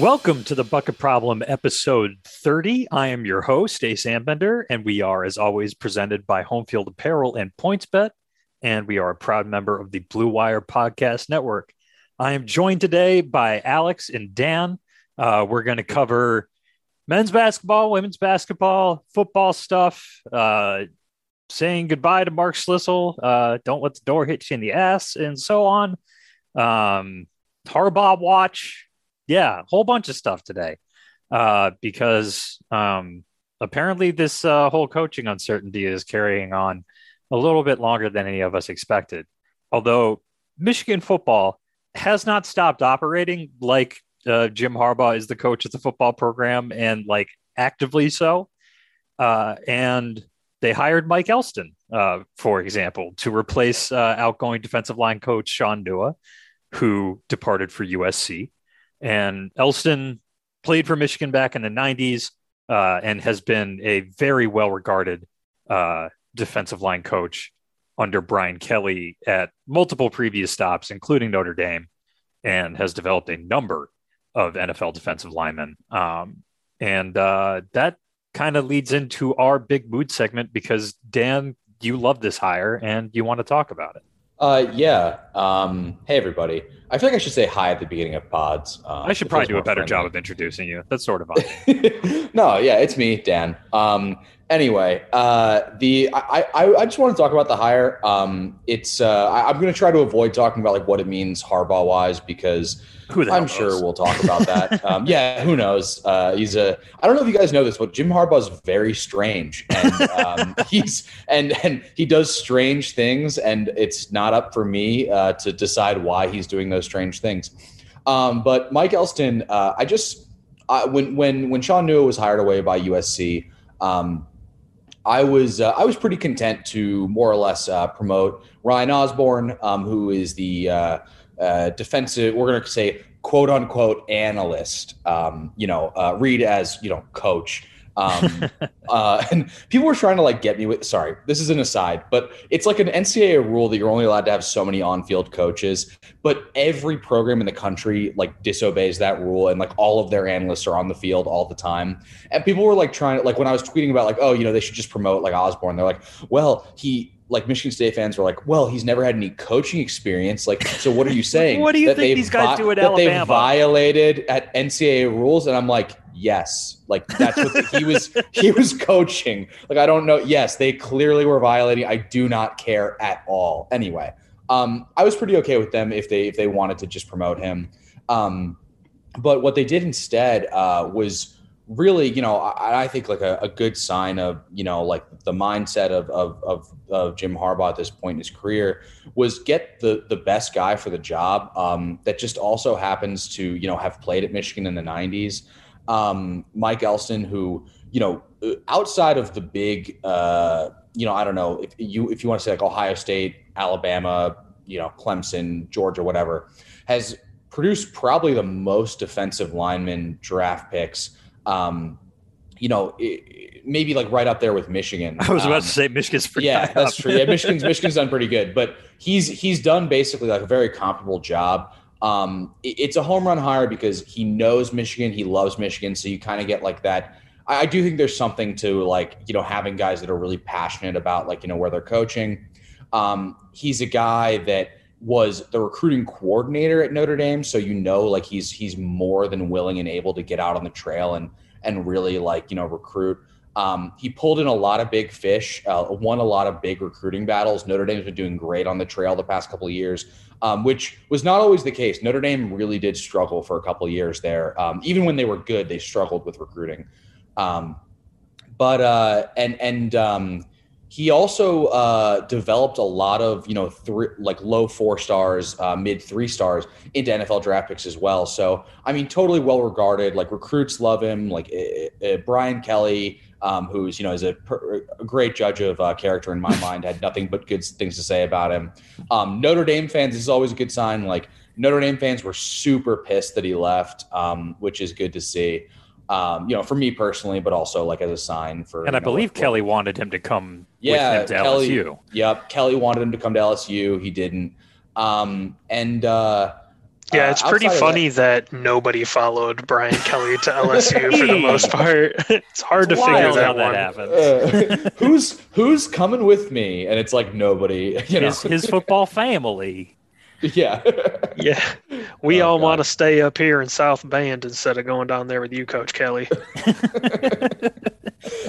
Welcome to the Bucket Problem episode 30. I am your host, Ace Anbender, and we are, as always, presented by Homefield Apparel and PointsBet, and we are a proud member of the Blue Wire Podcast Network. I am joined today by Alex and Dan. Uh, we're going to cover men's basketball, women's basketball, football stuff, uh, saying goodbye to Mark Schlissel, uh, don't let the door hit you in the ass, and so on. Um, Harbaugh watch, yeah, whole bunch of stuff today uh, because um, apparently this uh, whole coaching uncertainty is carrying on a little bit longer than any of us expected. Although Michigan football has not stopped operating like uh, Jim Harbaugh is the coach of the football program and like actively so. Uh, and they hired Mike Elston, uh, for example, to replace uh, outgoing defensive line coach Shaun Nua, who departed for USC. And Elston played for Michigan back in the 90s uh, and has been a very well regarded uh, defensive line coach under Brian Kelly at multiple previous stops, including Notre Dame, and has developed a number of NFL defensive linemen. Um, and uh, that kind of leads into our big mood segment because Dan, you love this hire and you want to talk about it. Uh, yeah. Um, hey, everybody. I feel like I should say hi at the beginning of pods. Uh, I should probably do a better friendly. job of introducing you. That's sort of odd. no, yeah, it's me, Dan. Um, anyway, uh, the I, I, I just want to talk about the hire. Um, it's uh, I, am going to try to avoid talking about like what it means Harbaugh wise because I'm knows? sure we'll talk about that. um, yeah, who knows? Uh, he's a. I don't know if you guys know this, but Jim Harbaugh is very strange, and um, he's and and he does strange things, and it's not up for me uh, to decide why he's doing those strange things. Um, but Mike Elston, uh, I just I, when when when Shaun Nua was hired away by USC. Um, I was uh, I was pretty content to more or less uh, promote Ryan Osborne, um, who is the uh, uh, defensive, we're going to say quote unquote analyst, um, you know, uh, read as, you know, coach. Um, uh, and people were trying to like get me with, sorry, this is an aside, but it's like an NCAA rule that you're only allowed to have so many on field coaches, but every program in the country like disobeys that rule. And like all of their analysts are on the field all the time. And people were like trying to, like when I was tweeting about like, oh, you know, they should just promote like Osborne, they're like, well, he, like Michigan State fans were like, "Well, he's never had any coaching experience. Like, so what are you saying? what do you that think these guys vi- do at that Alabama? They violated at NCAA rules?" And I'm like, "Yes, like that's what he was. He was coaching. Like, I don't know. Yes, they clearly were violating. I do not care at all. Anyway, um, I was pretty okay with them if they if they wanted to just promote him. Um, but what they did instead uh, was really, you know, I, I think like a, a, good sign of, you know, like the mindset of, of, of, of, Jim Harbaugh at this point in his career was get the, the best guy for the job um, that just also happens to, you know, have played at Michigan in the 90s. Um, Mike Elston, who, you know, outside of the big, uh, you know, I don't know if you if you want to say like Ohio State, Alabama, you know, Clemson, Georgia, whatever, has produced probably the most defensive lineman draft picks um, you know, it, maybe like right up there with Michigan. I was about um, to say Michigan's pretty. Yeah, that's true. Yeah, Michigan's Michigan's done pretty good, but he's he's done basically like a very comparable job. Um, it, it's a home run hire because he knows Michigan, he loves Michigan, so you kind of get like that. I, I do think there's something to like you know having guys that are really passionate about like you know where they're coaching. Um, he's a guy that was the recruiting coordinator at Notre Dame, so you know like he's he's more than willing and able to get out on the trail and and really like you know recruit. Um, he pulled in a lot of big fish, uh, won a lot of big recruiting battles. Notre Dame's been doing great on the trail the past couple of years, um, which was not always the case. Notre Dame really did struggle for a couple of years there. Um, even when they were good, they struggled with recruiting. Um, but uh, and and um, he also uh, developed a lot of you know three like low four stars, uh, mid three stars into NFL draft picks as well. So I mean, totally well regarded. Like recruits love him. Like uh, uh Brian Kelly, um, who's you know is a, per, a great judge of uh, character in my mind, had nothing but good things to say about him. Um, Notre Dame fans, this is always a good sign. Like Notre Dame fans were super pissed that he left, um, which is good to see um, you know, for me personally, but also like as a sign for. And I know, believe Kelly wanted him to come yeah, to Kelly, LSU. Yep, Kelly wanted him to come to LSU. He didn't. Um, and uh, Yeah, uh, it's pretty funny that, that, nobody followed Brian Kelly to LSU for the most part. It's hard it's to figure that, that happens. Uh, who's who's coming with me? And it's like nobody. You know, his, his football family. Yeah. yeah. We oh, all want to stay up here in South Bend instead of going down there with you, Coach Kelly.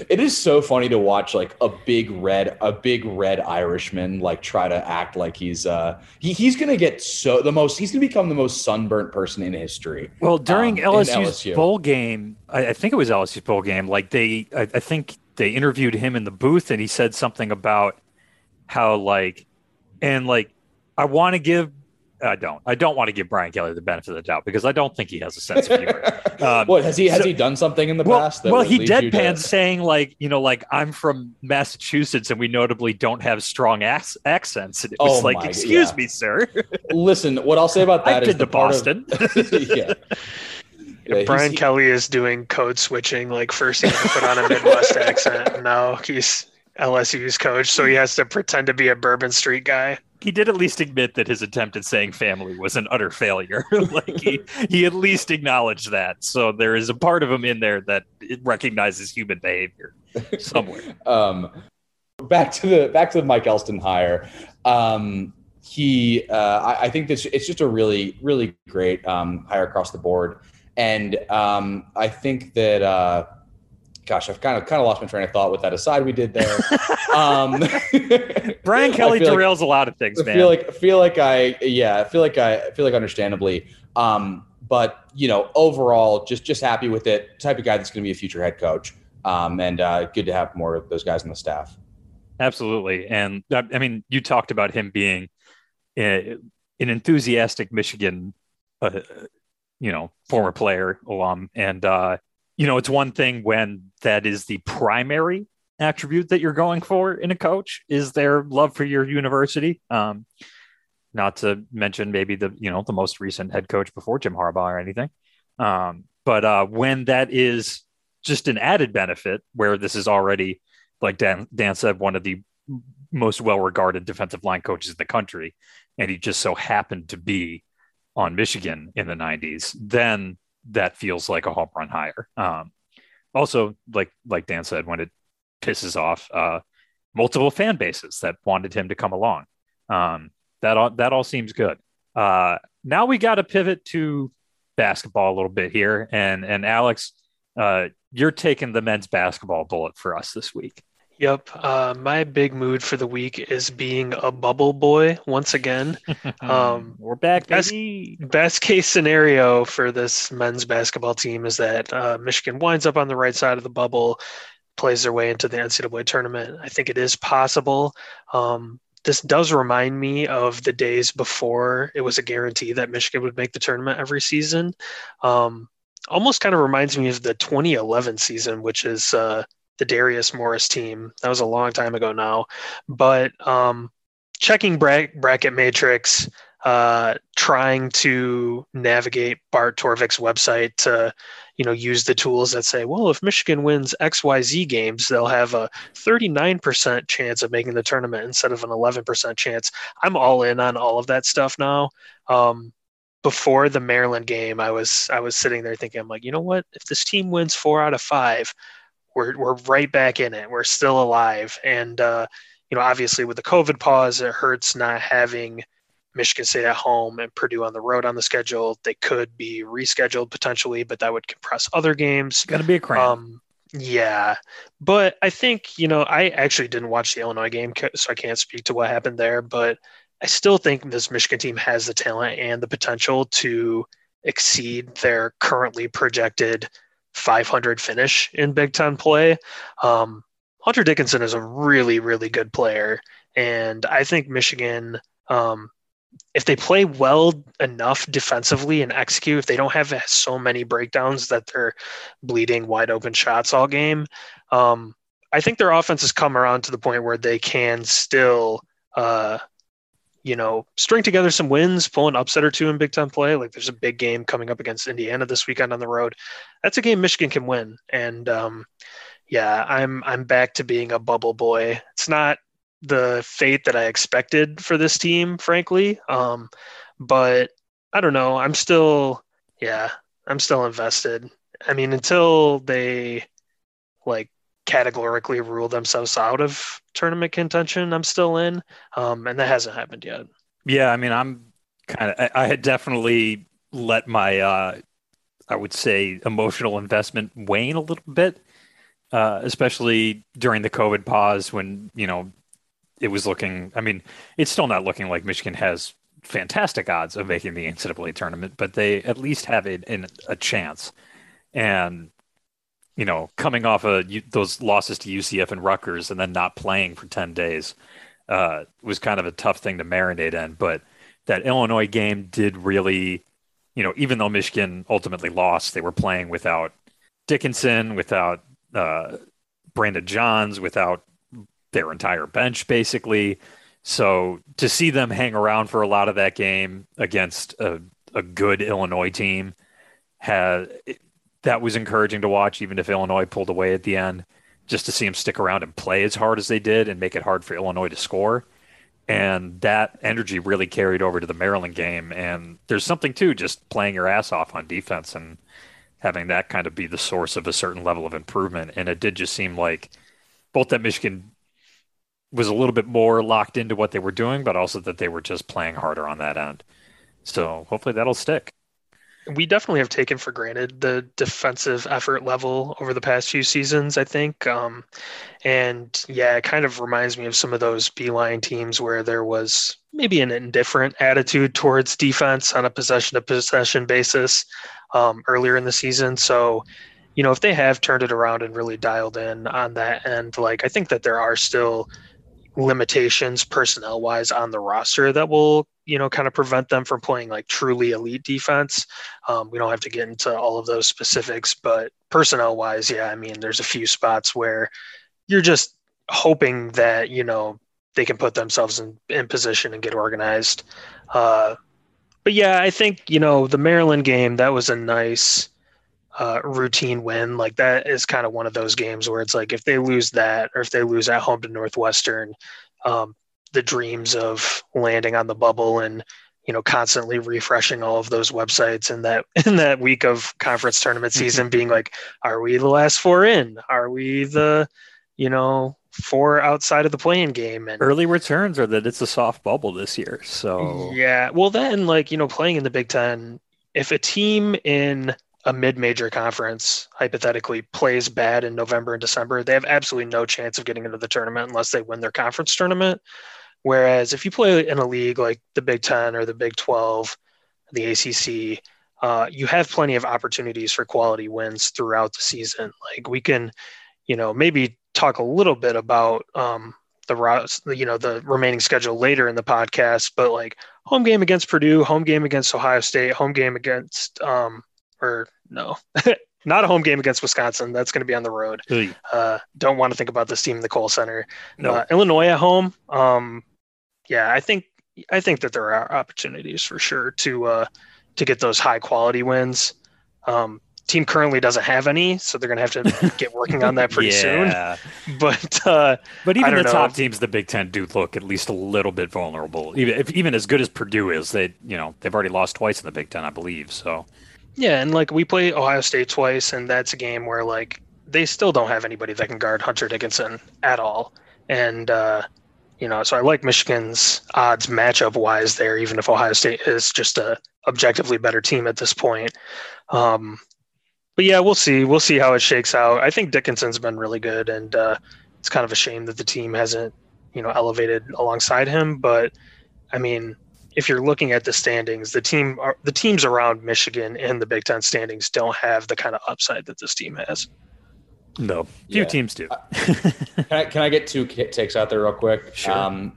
it is so funny to watch like a big red, a big red Irishman like try to act like he's uh he, he's gonna get so the most he's gonna become the most sunburnt person in history. Well, during um, LSU's LSU. bowl game, I, I, think it was LSU's bowl game, like they I, I think they interviewed him in the booth and he said something about how like and like I want to give I don't. I don't want to give Brian Kelly the benefit of the doubt because I don't think he has a sense of humor. Um, what has he has so, he done something in the well, past? well, he deadpans saying like you know like I'm from Massachusetts and we notably don't have strong ac- accents. And it was oh like, my, excuse yeah. me, sir. Listen, what I'll say about that I've is been to Boston. Of, yeah. Yeah, Brian Kelly is doing code switching. Like first he had to put on a Midwest accent. Now he's LSU's coach, so he has to pretend to be a Bourbon Street guy he did at least admit that his attempt at saying family was an utter failure. like he, he at least acknowledged that. So there is a part of him in there that recognizes human behavior somewhere. um, back to the back to the Mike Elston hire. Um, he, uh, I, I, think this it's just a really really great um, hire across the board, and um, I think that. Uh, gosh, I've kind of kind of lost my train of thought with that aside we did there. um, Brian Kelly derails like, a lot of things, I feel like feel like I yeah, I feel like I feel like understandably. Um, but you know, overall, just just happy with it. Type of guy that's going to be a future head coach, um, and uh, good to have more of those guys on the staff. Absolutely, and I mean, you talked about him being a, an enthusiastic Michigan, uh, you know, former player alum, and uh, you know, it's one thing when that is the primary attribute that you're going for in a coach is their love for your university. Um, not to mention maybe the you know the most recent head coach before Jim Harbaugh or anything. Um, but uh, when that is just an added benefit, where this is already like Dan, Dan said, one of the most well-regarded defensive line coaches in the country, and he just so happened to be on Michigan in the '90s, then that feels like a home run hire. Um, also, like like Dan said, when it pisses off uh, multiple fan bases that wanted him to come along, um, that all that all seems good. Uh, now we got to pivot to basketball a little bit here, and and Alex, uh, you're taking the men's basketball bullet for us this week. Yep. Uh, my big mood for the week is being a bubble boy once again. Um, We're back, best, best, case scenario for this men's basketball team is that uh, Michigan winds up on the right side of the bubble, plays their way into the NCAA tournament. I think it is possible. Um, this does remind me of the days before it was a guarantee that Michigan would make the tournament every season. Um, almost kind of reminds me of the 2011 season, which is. Uh, the Darius Morris team. That was a long time ago now. But um, checking bra- bracket matrix, uh, trying to navigate Bart Torvik's website to, you know, use the tools that say, well, if Michigan wins XYZ games, they'll have a 39% chance of making the tournament instead of an 11% chance. I'm all in on all of that stuff now. Um, before the Maryland game, I was I was sitting there thinking, I'm like, you know what? If this team wins four out of five, we're we're right back in it. We're still alive, and uh, you know, obviously with the COVID pause, it hurts not having Michigan State at home and Purdue on the road on the schedule. They could be rescheduled potentially, but that would compress other games. Going to be a cramp. Um, yeah, but I think you know I actually didn't watch the Illinois game, so I can't speak to what happened there. But I still think this Michigan team has the talent and the potential to exceed their currently projected 500 finish in Big Ten play. Um, Hunter Dickinson is a really, really good player. And I think Michigan, um, if they play well enough defensively and execute, if they don't have so many breakdowns that they're bleeding wide open shots all game, um, I think their offense has come around to the point where they can still uh, you know, string together some wins, pull an upset or two in Big Ten play. Like there's a big game coming up against Indiana this weekend on the road. That's a game Michigan can win. And um, yeah, I'm I'm back to being a bubble boy. It's not the fate that I expected for this team, frankly. Um, but I don't know. I'm still, yeah, I'm still invested. I mean, until they like categorically rule themselves out of tournament contention, I'm still in. Um, and that hasn't happened yet. Yeah, I mean, I'm kind of, I, I had definitely let my, uh, I would say, emotional investment wane a little bit, uh, especially during the COVID pause when, you know, it was looking, I mean, it's still not looking like Michigan has fantastic odds of making the NCAA tournament, but they at least have it in a chance. And you know, coming off of those losses to UCF and Rutgers and then not playing for ten days uh, was kind of a tough thing to marinate in. But that Illinois game did really, you know, even though Michigan ultimately lost, they were playing without Dickinson, without uh, Brandon Johns, without their entire bench, basically. So to see them hang around for a lot of that game against a, a good Illinois team had that was encouraging to watch, even if Illinois pulled away at the end, just to see them stick around and play as hard as they did and make it hard for Illinois to score. And that energy really carried over to the Maryland game. And there's something too, just playing your ass off on defense and having that kind of be the source of a certain level of improvement. And it did just seem like both that Michigan was a little bit more locked into what they were doing, but also that they were just playing harder on that end. So hopefully that'll stick. We definitely have taken for granted the defensive effort level over the past few seasons, I think. Um, and yeah, it kind of reminds me of some of those Beilein teams where there was maybe an indifferent attitude towards defense on a possession to possession basis um, earlier in the season. So, you know, if they have turned it around and really dialed in on that end, like I think that there are still limitations personnel wise on the roster that will you know kind of prevent them from playing like truly elite defense um, we don't have to get into all of those specifics but personnel wise yeah i mean there's a few spots where you're just hoping that you know they can put themselves in, in position and get organized uh, but yeah i think you know the maryland game that was a nice uh, routine win. Like that is kind of one of those games where it's like if they lose that or if they lose at home to Northwestern, um, the dreams of landing on the bubble and you know constantly refreshing all of those websites in that in that week of conference tournament mm-hmm. season being like are we the last four in? Are we the you know four outside of the playing game? And early returns are that it's a soft bubble this year so. Yeah. Well then like you know playing in the big ten if a team in a mid-major conference hypothetically plays bad in November and December, they have absolutely no chance of getting into the tournament unless they win their conference tournament. Whereas if you play in a league like the Big Ten or the Big Twelve, the ACC, uh, you have plenty of opportunities for quality wins throughout the season. Like we can, you know, maybe talk a little bit about um, the you know the remaining schedule later in the podcast, but like home game against Purdue, home game against Ohio State, home game against um, or no, not a home game against Wisconsin. That's going to be on the road. Uh, don't want to think about this team in the Kohl Center. No, uh, Illinois at home. Um, yeah, I think I think that there are opportunities for sure to uh, to get those high quality wins. Um, team currently doesn't have any, so they're going to have to get working on that pretty yeah. soon. But uh, but even the know. top teams, the Big Ten, do look at least a little bit vulnerable. Even if even as good as Purdue is, they you know they've already lost twice in the Big Ten, I believe. So yeah, and like we play Ohio State twice, and that's a game where like they still don't have anybody that can guard Hunter Dickinson at all. And uh, you know, so I like Michigan's odds matchup wise there, even if Ohio State is just a objectively better team at this point. Um, but yeah, we'll see. We'll see how it shakes out. I think Dickinson's been really good, and uh, it's kind of a shame that the team hasn't, you know, elevated alongside him. But I mean, if you're looking at the standings, the team the teams around Michigan in the Big Ten standings don't have the kind of upside that this team has. No, few yeah. teams do. can, I, can I get two takes out there real quick? Sure. Um,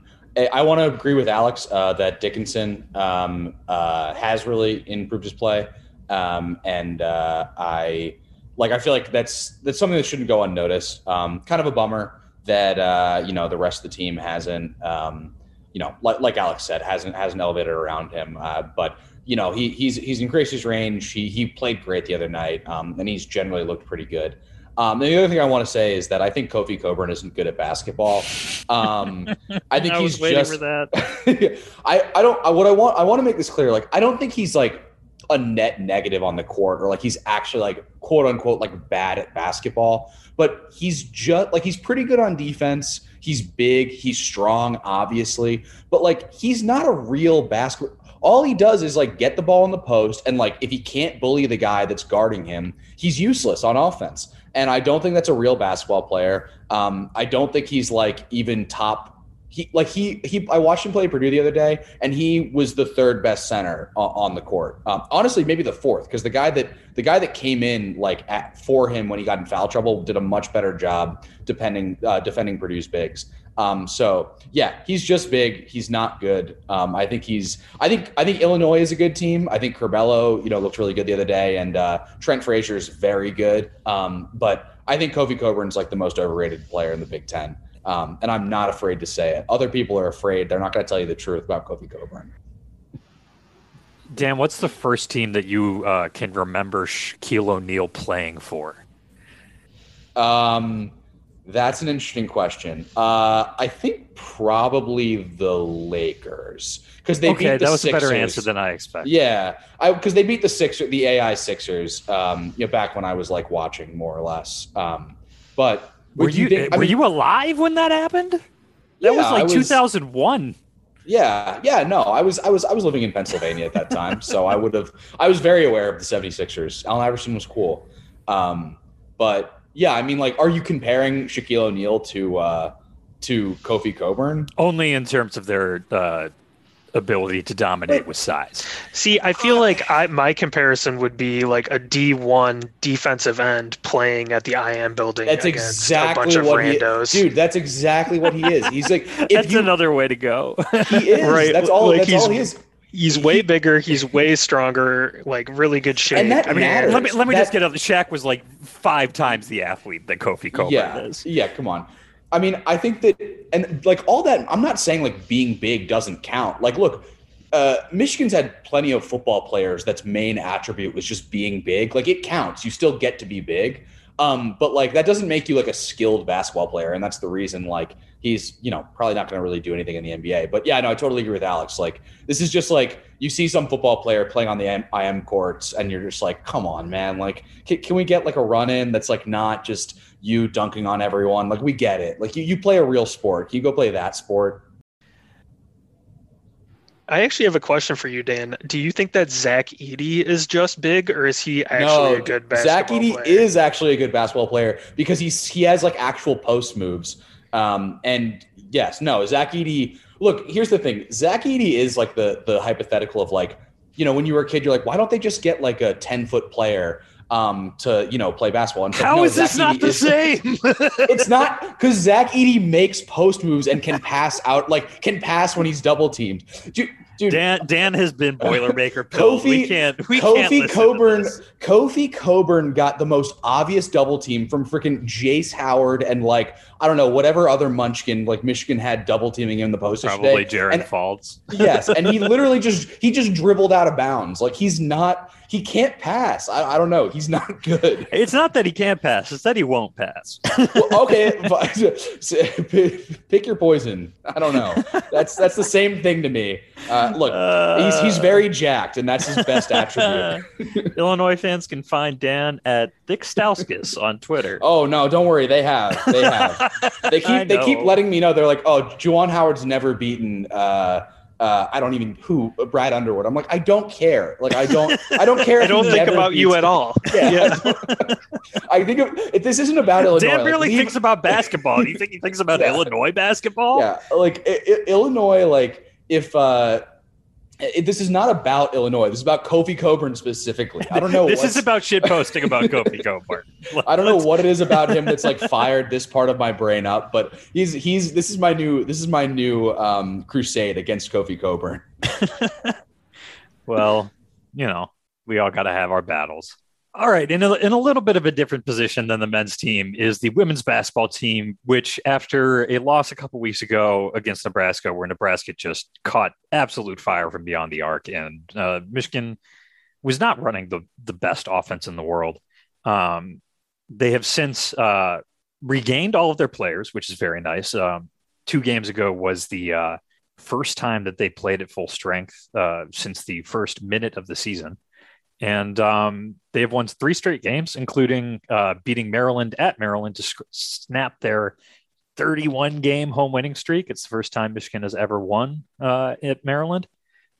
I want to agree with Alex uh, that Dickinson um, uh, has really improved his play, um, and uh, I like. I feel like that's that's something that shouldn't go unnoticed. Um, kind of a bummer that uh, you know the rest of the team hasn't um, you know, like, like Alex said, hasn't hasn't elevated around him. Uh, but you know, he he's he's increased his range. He he played great the other night, um, and he's generally looked pretty good. Um, the other thing I want to say is that I think Kofi Cockburn isn't good at basketball. Um, I think I he's just. for that. I I don't. I, what I want I want to make this clear. Like I don't think he's like a net negative on the court or like he's actually like quote unquote like bad at basketball. But he's just like he's pretty good on defense. He's big. He's strong, obviously. But like he's not a real basketball all he does is like get the ball in the post and like if he can't bully the guy that's guarding him he's useless on offense and i don't think that's a real basketball player. Um, i don't think he's like even top he like he he i watched him play purdue the other day and he was the third best center on, the court. Um, honestly maybe the fourth because the guy that the guy that came in like at, for him when he got in foul trouble did a much better job depending uh, defending purdue's bigs um, so yeah, he's just big. He's not good. Um, I think he's. I think. I think Illinois is a good team. I think Curbelo, you know, looked really good the other day, and uh, Trent Frazier is very good. Um, but I think Kofi Cockburn's like the most overrated player in the Big Ten, um, and I'm not afraid to say it. Other people are afraid. They're not going to tell you the truth about Kofi Cockburn. Dan, what's the first team that you uh, can remember Shaquille O'Neal playing for? Um, that's an interesting question. Uh, I think probably the Lakers because they okay, beat the that was Sixers. a better answer than I expected. Yeah, because they beat the Sixers, the AI Sixers. Um, you know, back when I was like watching more or less. Um, but were you, think, were I mean, you alive when that happened? That Yeah, was like was- 2001. Yeah, yeah, no, I was, I was, I was living in Pennsylvania at that time, so I would have, I was very aware of the 76ers. Allen Iverson was cool, um, but yeah, I mean, like, are you comparing Shaquille O'Neal to uh, to Kofi Cockburn? Only in terms of their uh, ability to dominate with size. See, I feel like I my comparison would be like a D one defensive end playing at the IM building That's against a bunch exactly of what he, randos. dude. That's exactly what he is. He's like, if That's you, another way to go. he is. Right, That's all. like that's he's- all he is. He's way bigger. He's way stronger. Like really good shape. And that I mean, matters. let me let me That- just get up. Shaq was like five times the athlete that Kofi Cockburn yeah, is. Yeah, come on. I mean, I think that, and like all that, I'm not saying like being big doesn't count. Like, look, uh, Michigan's had plenty of football players that's main attribute was just being big. Like, it counts. You still get to be big. Um, but like that doesn't make you like a skilled basketball player, and that's the reason like he's you know probably not going to really do anything in the NBA. But yeah, no, I totally agree with Alex. Like this is just like you see some football player playing on the M- IM courts, and you're just like, come on, man. Like, can, can we get like a run in that's like not just you dunking on everyone? Like we get it. Like you, you play a real sport. Can you go play that sport? I actually have a question for you, Dan. Do you think that Zach Edey is just big, or is he actually a good Zach basketball Edey player? is actually a good basketball player because he's he has like actual post moves. Um, and yes, no, Zach Edey. Look, here's the thing. Zach Edey is like the the hypothetical of like, you know, when you were a kid, you're like, why don't they just get like a 10 foot player um to you know play basketball? And How no, is this not the is- same? it's not because Zach Edey makes post moves and can pass out, like can pass when he's double teamed. Dude, dude Dan Dan has been Boilermaker Pill. we Kofi- can't we can't Kofi to Cockburn. Kofi Cockburn got the most obvious double team from freaking Jace Howard and like I don't know whatever other Munchkin like Michigan had double teaming him in the post Probably today. Jared And- Faults. yes, and he literally just he just dribbled out of bounds. Like he's not he can't pass. I, I don't know. He's not good. It's not that he can't pass; it's that he won't pass. Well, okay, but- pick your poison. I don't know. That's that's the same thing to me. Uh, look, he's he's very jacked, and that's his best attribute. Illinois fans can find Dan at Dick Stauskas on Twitter. Oh no, don't worry. They have. They have. They keep they keep letting me know. They're like, oh, Juwan Howard's never beaten. Uh, uh, I don't even who Brad Underwood. I'm like, I don't care. Like, I don't. I don't care. I don't think about you at all. Yeah. I think of, if this isn't about Illinois. Dan like, barely leave- thinks about basketball. Do you think he thinks about Yeah. Illinois basketball? Yeah, like I- I- Illinois. Like if uh, this is not about Illinois. This is about Kofi Cockburn specifically. I don't know. This is about shit posting about Kofi Cockburn. I don't know what it is about him that's like fired this part of my brain up, but he's he's this is my new this is my new um, crusade against Kofi Cockburn. Well, you know, we all got to have our battles. All right, in a, in a little bit of a different position than the men's team is the women's basketball team, which after a loss a couple weeks ago against Nebraska, where Nebraska just caught absolute fire from beyond the arc, and uh, Michigan was not running the the best offense in the world. Um, they have since uh, regained all of their players, which is very nice. Um, two games ago was the uh, first time that they played at full strength uh, since the first minute of the season. And um, they have won three straight games, including uh, beating Maryland at Maryland to sc- snap their 31 game home winning streak. It's the first time Michigan has ever won uh, at Maryland.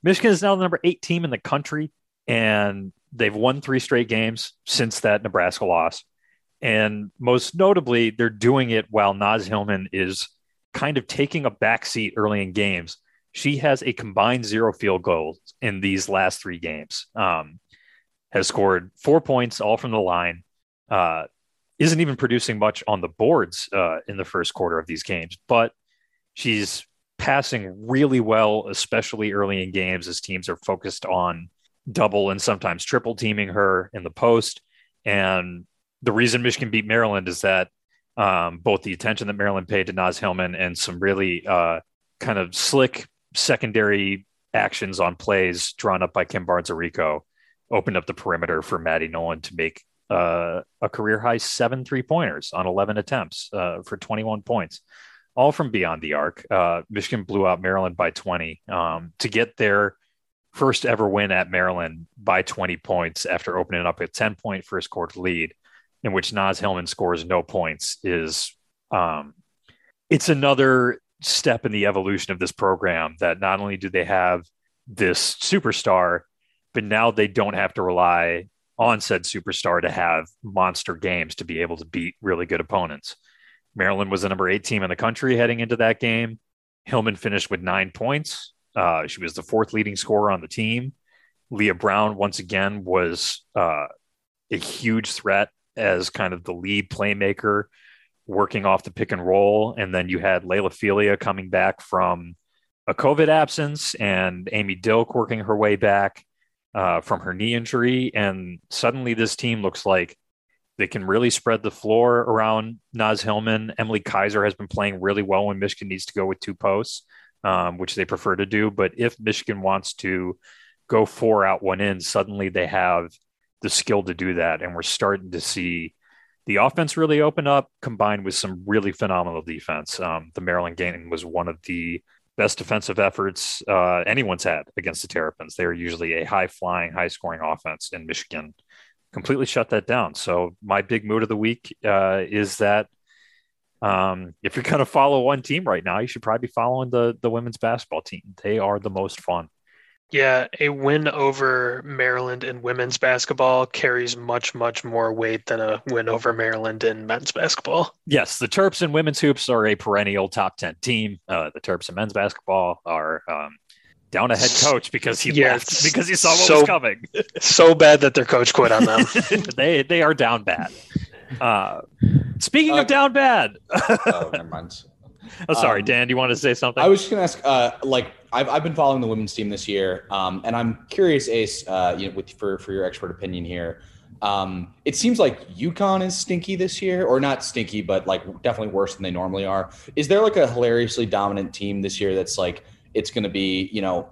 Michigan is now the number eight team in the country, and they've won three straight games since that Nebraska loss. And most notably, they're doing it while Naz Hillmon is kind of taking a backseat early in games. She has a combined zero field goals in these last three games. Um, has scored four points, all from the line. Uh, isn't even producing much on the boards uh, in the first quarter of these games, but she's passing really well, especially early in games as teams are focused on double and sometimes triple teaming her in the post. And the reason Michigan beat Maryland is that um, both the attention that Maryland paid to Naz Hillmon and some really uh, kind of slick secondary actions on plays drawn up by Kim Barnes Arico opened up the perimeter for Maddie Nolan to make uh, a career high seven three pointers on 11 attempts uh, for 21 points, all from beyond the arc. Uh, Michigan blew out Maryland by 20 um, to get their first ever win at Maryland by 20 points after opening up a 10 point first quarter lead, in which Naz Hillmon scores no points, is um, it's another step in the evolution of this program that not only do they have this superstar, but now they don't have to rely on said superstar to have monster games to be able to beat really good opponents. Maryland was the number eight team in the country heading into that game. Hillmon finished with nine points. Uh, she was the fourth leading scorer on the team. Leigha Brown, once again, was uh, a huge threat as kind of the lead playmaker working off the pick and roll. And then you had Laila Phelia coming back from a COVID absence and Amy Dilk working her way back uh, from her knee injury. And suddenly this team looks like they can really spread the floor around Naz Hillmon. Emily Kiser has been playing really well when Michigan needs to go with two posts, um, which they prefer to do. But if Michigan wants to go four out, one in, suddenly they have the skill to do that. And we're starting to see the offense really open up combined with some really phenomenal defense. Um, the Maryland game was one of the best defensive efforts uh, anyone's had against the Terrapins. They are usually a high flying, high scoring offense, in Michigan completely shut that down. So my big mood of the week uh, is that um, if you're going to follow one team right now, you should probably be following the the women's basketball team. They are the most fun. Yeah, a win over Maryland in women's basketball carries much, much more weight than a win over Maryland in men's basketball. Yes, the Terps and women's hoops are a perennial top 10 team. Uh, the Terps and men's basketball are um, down a head coach because he yeah, left because he saw what so, was coming. so bad that their coach quit on them. they, they are down bad. Uh, speaking uh, of down bad. oh, never mind. Oh, sorry, um, Dan. Do you want to say something? I was just going to ask, uh, like, I've, I've been following the women's team this year, um, and I'm curious, Ace, uh, you know, with, for for your expert opinion here. Um, it seems like UConn is stinky this year, or not stinky, but like definitely worse than they normally are. Is there like a hilariously dominant team this year that's like it's going to be, you know,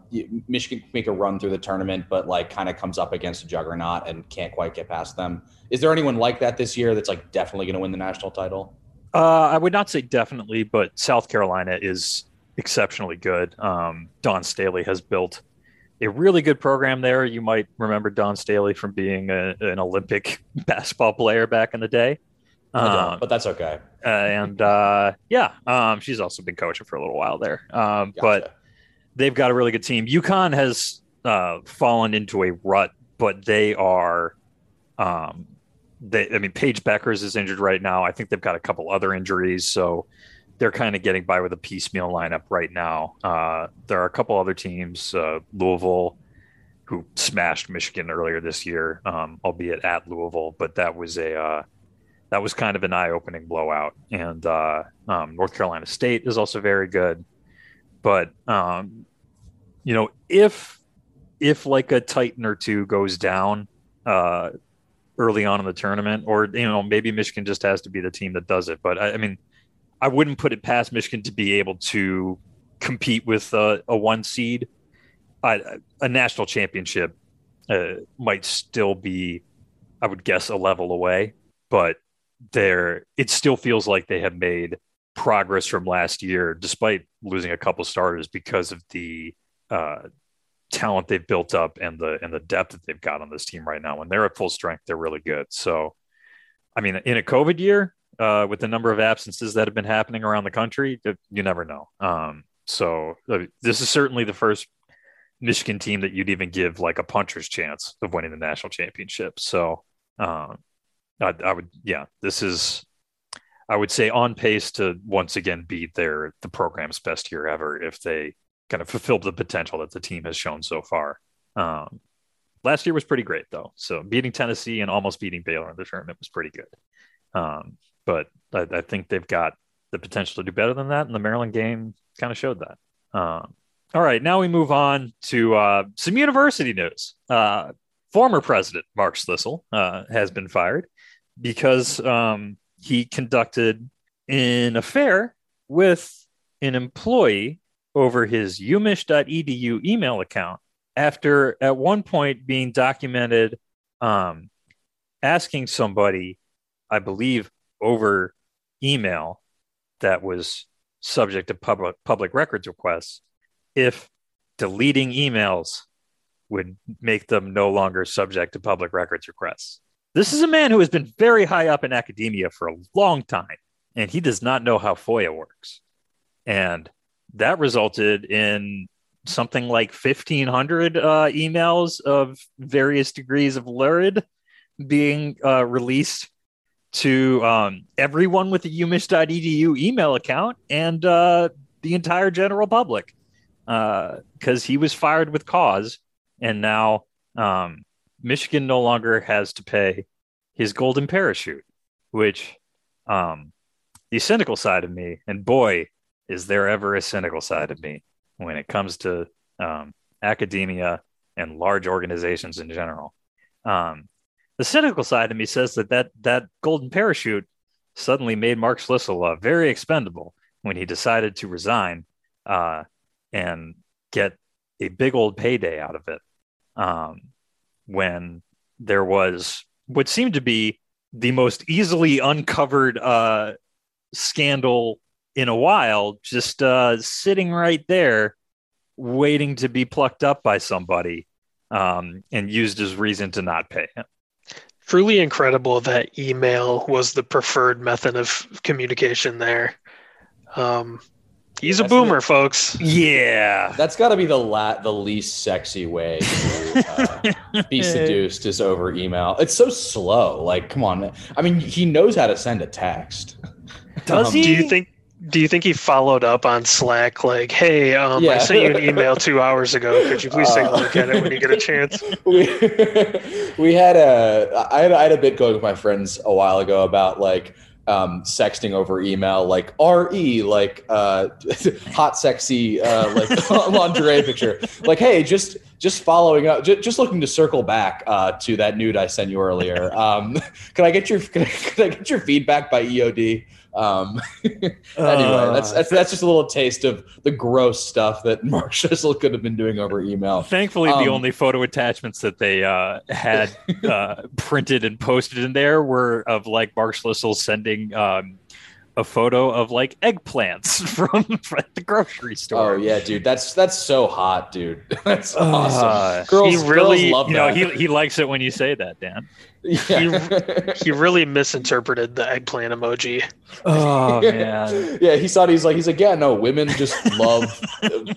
Michigan make a run through the tournament, but like kind of comes up against a juggernaut and can't quite get past them? Is there anyone like that this year that's like definitely going to win the national title? Uh, I would not say definitely, but South Carolina is exceptionally good. Um, Dawn Staley has built a really good program there. You might remember Dawn Staley from being a, an Olympic basketball player back in the day. Um, but that's okay. And uh, yeah, um, she's also been coaching for a little while there. Um, gotcha. But they've got a really good team. UConn has uh, fallen into a rut, but they are um, they, I mean, Paige Bueckers is injured right now. I think they've got a couple other injuries, so they're kind of getting by with a piecemeal lineup right now. Uh, there are a couple other teams, uh, Louisville, who smashed Michigan earlier this year, um, albeit at Louisville, but that was a uh, that was kind of an eye-opening blowout. And uh, um, North Carolina State is also very good, but um, you know, if if like a Titan or two goes down, uh, early on in the tournament, or you know maybe Michigan just has to be the team that does it. But I, I mean, I wouldn't put it past Michigan to be able to compete with a, a one seed. I, a national championship uh, might still be, I would guess, a level away. But there it still feels like they have made progress from last year, despite losing a couple starters because of the uh, talent they've built up and the and the depth that they've got on this team right now. When they're at full strength, they're really good. So, I mean, in a COVID year, uh, with the number of absences that have been happening around the country, you never know. Um, so uh, this is certainly the first Michigan team that you'd even give like a puncher's chance of winning the national championship. So, um, I, I would, yeah, this is I would say on pace to once again beat their the program's best year ever if they kind of fulfilled the potential that the team has shown so far. Um, last year was pretty great though, so beating Tennessee and almost beating Baylor in the tournament was pretty good. Um, but I, I, think they've got the potential to do better than that, and the Maryland game kind of showed that. Um, all right, now we move on to uh, some university news. Uh, former president Mark Schlissel uh, has been fired because um, he conducted an affair with an employee over his umich.edu email account after at one point being documented um, asking somebody, I believe, over email that was subject to public public records requests if deleting emails would make them no longer subject to public records requests. This is a man who has been very high up in academia for a long time, and he does not know how FOIA works. And that resulted in something like 1,500 uh, emails of various degrees of lurid being uh, released to um, everyone with a umich.edu email account and uh, the entire general public because uh, he was fired with cause. And now um, Michigan no longer has to pay his golden parachute, which um, the cynical side of me, and boy, is there ever a cynical side of me when it comes to um, academia and large organizations in general. Um, the cynical side of me says that that, that golden parachute suddenly made Mark Schlissel uh, very expendable when he decided to resign uh, and get a big old payday out of it. Um, when there was what seemed to be the most easily uncovered uh, scandal in a while, just uh, sitting right there, waiting to be plucked up by somebody um, and used as reason to not pay him. Truly incredible that email was the preferred method of communication there. Um, He's a boomer, the, folks. Yeah, that's got to be the la- the least sexy way to uh, be seduced is over email. It's so slow. Like, come on. I mean, he knows how to send a text. Does um, he? Do you think? Do you think he followed up on Slack like, "Hey, um, yeah. I sent you an email two hours ago. Could you please take a look at it when you get a chance?" We, we had a I had, I had a bit going with my friends a while ago about like um, sexting over email, like re, like uh, hot, sexy, uh, like lingerie picture. Like, hey, just just following up, just, just looking to circle back uh, to that nude I sent you earlier. Um, can I get your can I, can I get your feedback by EOD? Um, anyway, uh, that's, that's that's just a little taste of the gross stuff that Mark Schlissel could have been doing over email. Thankfully, um, the only photo attachments that they uh, had uh, printed and posted in there were of like Mark Schlissel sending um, a photo of like eggplants from, from the grocery store. Oh yeah, dude, that's that's so hot, dude. That's awesome. Uh, girls, he really, girls you know, he he likes it when you say that, Dan. Yeah. he, he really misinterpreted the eggplant emoji. Oh man. yeah, he thought he's like he's like yeah no women just love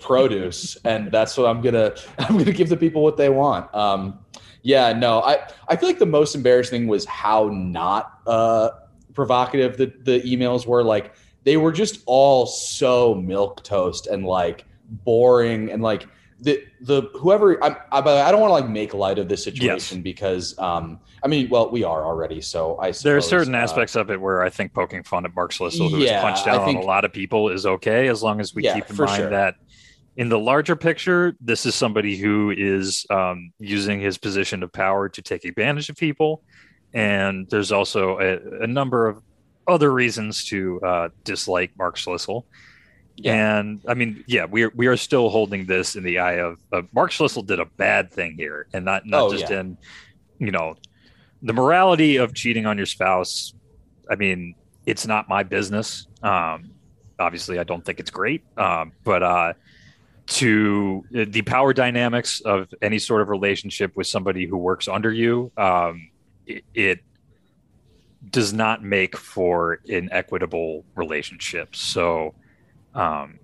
produce and that's what I'm gonna I'm gonna give the people what they want. Um, yeah, no, I I feel like the most embarrassing thing was how not uh provocative the the emails were. Like they were just all so milk toast and like boring and like the the whoever I, I, I don't want to like make light of this situation yes. because um I mean well we are already so I suppose, there are certain uh, aspects of it where I think poking fun at Mark Schlissel who yeah, punched down think, on a lot of people is okay as long as we yeah, keep in mind sure. that in the larger picture this is somebody who is um, using his position of power to take advantage of people and there's also a, a number of other reasons to uh, dislike Mark Schlissel yeah. And I mean, yeah, we are we are still holding this in the eye of, of Mark Schlissel did a bad thing here, and not not oh, just yeah. in, you know, the morality of cheating on your spouse. I mean, it's not my business. Um, obviously, I don't think it's great, um, but uh, to the power dynamics of any sort of relationship with somebody who works under you, um, it, does not make for an equitable relationship. So, um,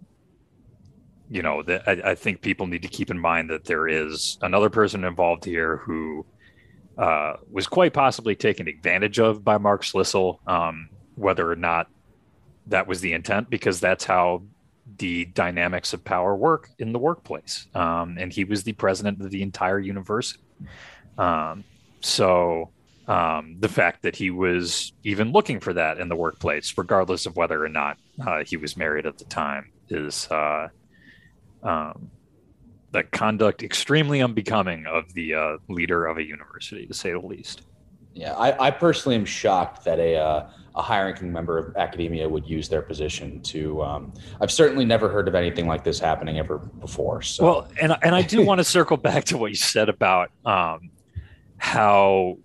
you know, the, I, I, think people need to keep in mind that there is another person involved here who uh, was quite possibly taken advantage of by Mark Schlissel, um, whether or not that was the intent, because that's how the dynamics of power work in the workplace. Um, and he was the president of the entire university. Um, so um, the fact that he was even looking for that in the workplace, regardless of whether or not uh, he was married at the time, is uh, um, the conduct extremely unbecoming of the uh, leader of a university, to say the least. Yeah, I, I personally am shocked that a uh, a high ranking member of academia would use their position to. Um, I've certainly never heard of anything like this happening ever before. So. Well, and and I do want to circle back to what you said about um, how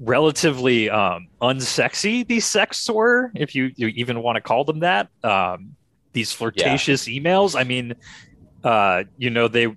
relatively um, unsexy these sexts were, if you, you even want to call them that. Um, these flirtatious yeah. emails. I mean, uh, you know, they,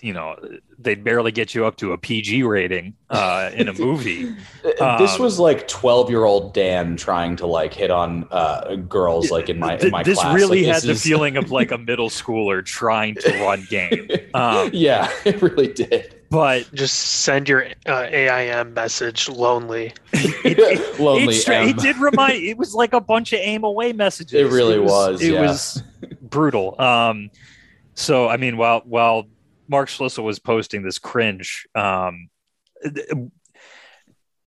you know, they'd barely get you up to a PG rating uh, in a movie. this um, was like twelve year old Dan trying to like hit on uh, girls like in my in my this class. really like, had the feeling of like a middle schooler trying to run game. Um, yeah, it really did. But just send your uh, AIM message lonely. it, it, lonely. It, it, did remind. It was like a bunch of AIM away messages. It really was, was. It yeah. was brutal. Um, so I mean, while while Mark Schlissel was posting this cringe. Um,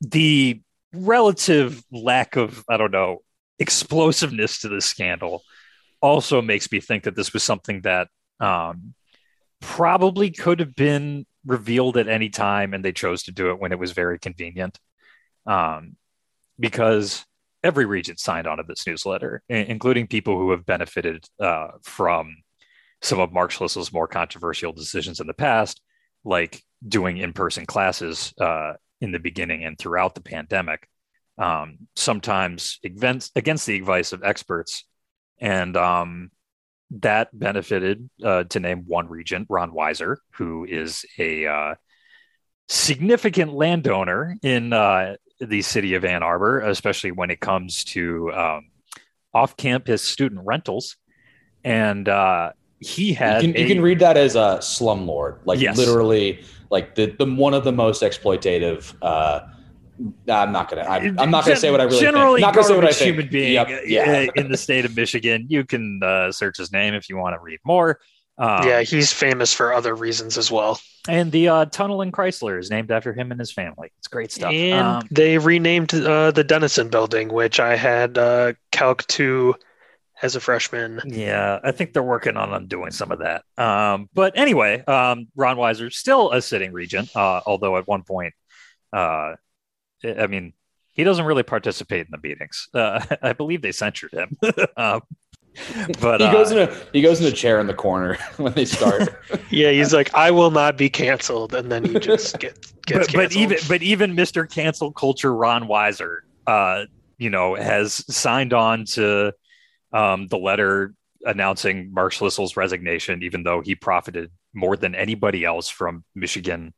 the relative lack of, I don't know, explosiveness to the scandal also makes me think that this was something that um, probably could have been revealed at any time, and they chose to do it when it was very convenient. Um, because every regent signed on to this newsletter, including people who have benefited uh, from some of Mark Schlissel's more controversial decisions in the past, like doing in-person classes uh, in the beginning and throughout the pandemic, um, sometimes against, against the advice of experts, and um, that benefited, uh, to name one regent, Ron Weiser, who is a uh, significant landowner in uh, the city of Ann Arbor, especially when it comes to um, off-campus student rentals, and uh, he had. You can, a, you can, read that as a slumlord, like yes. literally, like the, the one of the most exploitative. Uh, I'm not gonna. I'm, I'm not gonna say what I really generally think. Not gonna say what I think. human being yep. yeah. in the state of Michigan. You can uh, search his name if you want to read more. Um, yeah, he's famous for other reasons as well. And the uh, tunnel in Chrysler is named after him and his family. It's great stuff. And um, they renamed uh, the Dennison building, which I had uh, Calc 2 as a freshman. Yeah, I think they're working on undoing some of that. Um, but anyway, um, Ron Weiser still a sitting regent, uh, although at one point, uh, I mean, he doesn't really participate in the meetings. Uh, I believe they censured him. um, but he goes in a he goes in a chair in the corner when they start. yeah, he's like, "I will not be canceled," and then he just gets gets but, but even but even Mr. Cancel Culture Ron Weiser, uh, you know, has signed on to um, the letter announcing Mark Schlissel's resignation, even though he profited more than anybody else from Michigan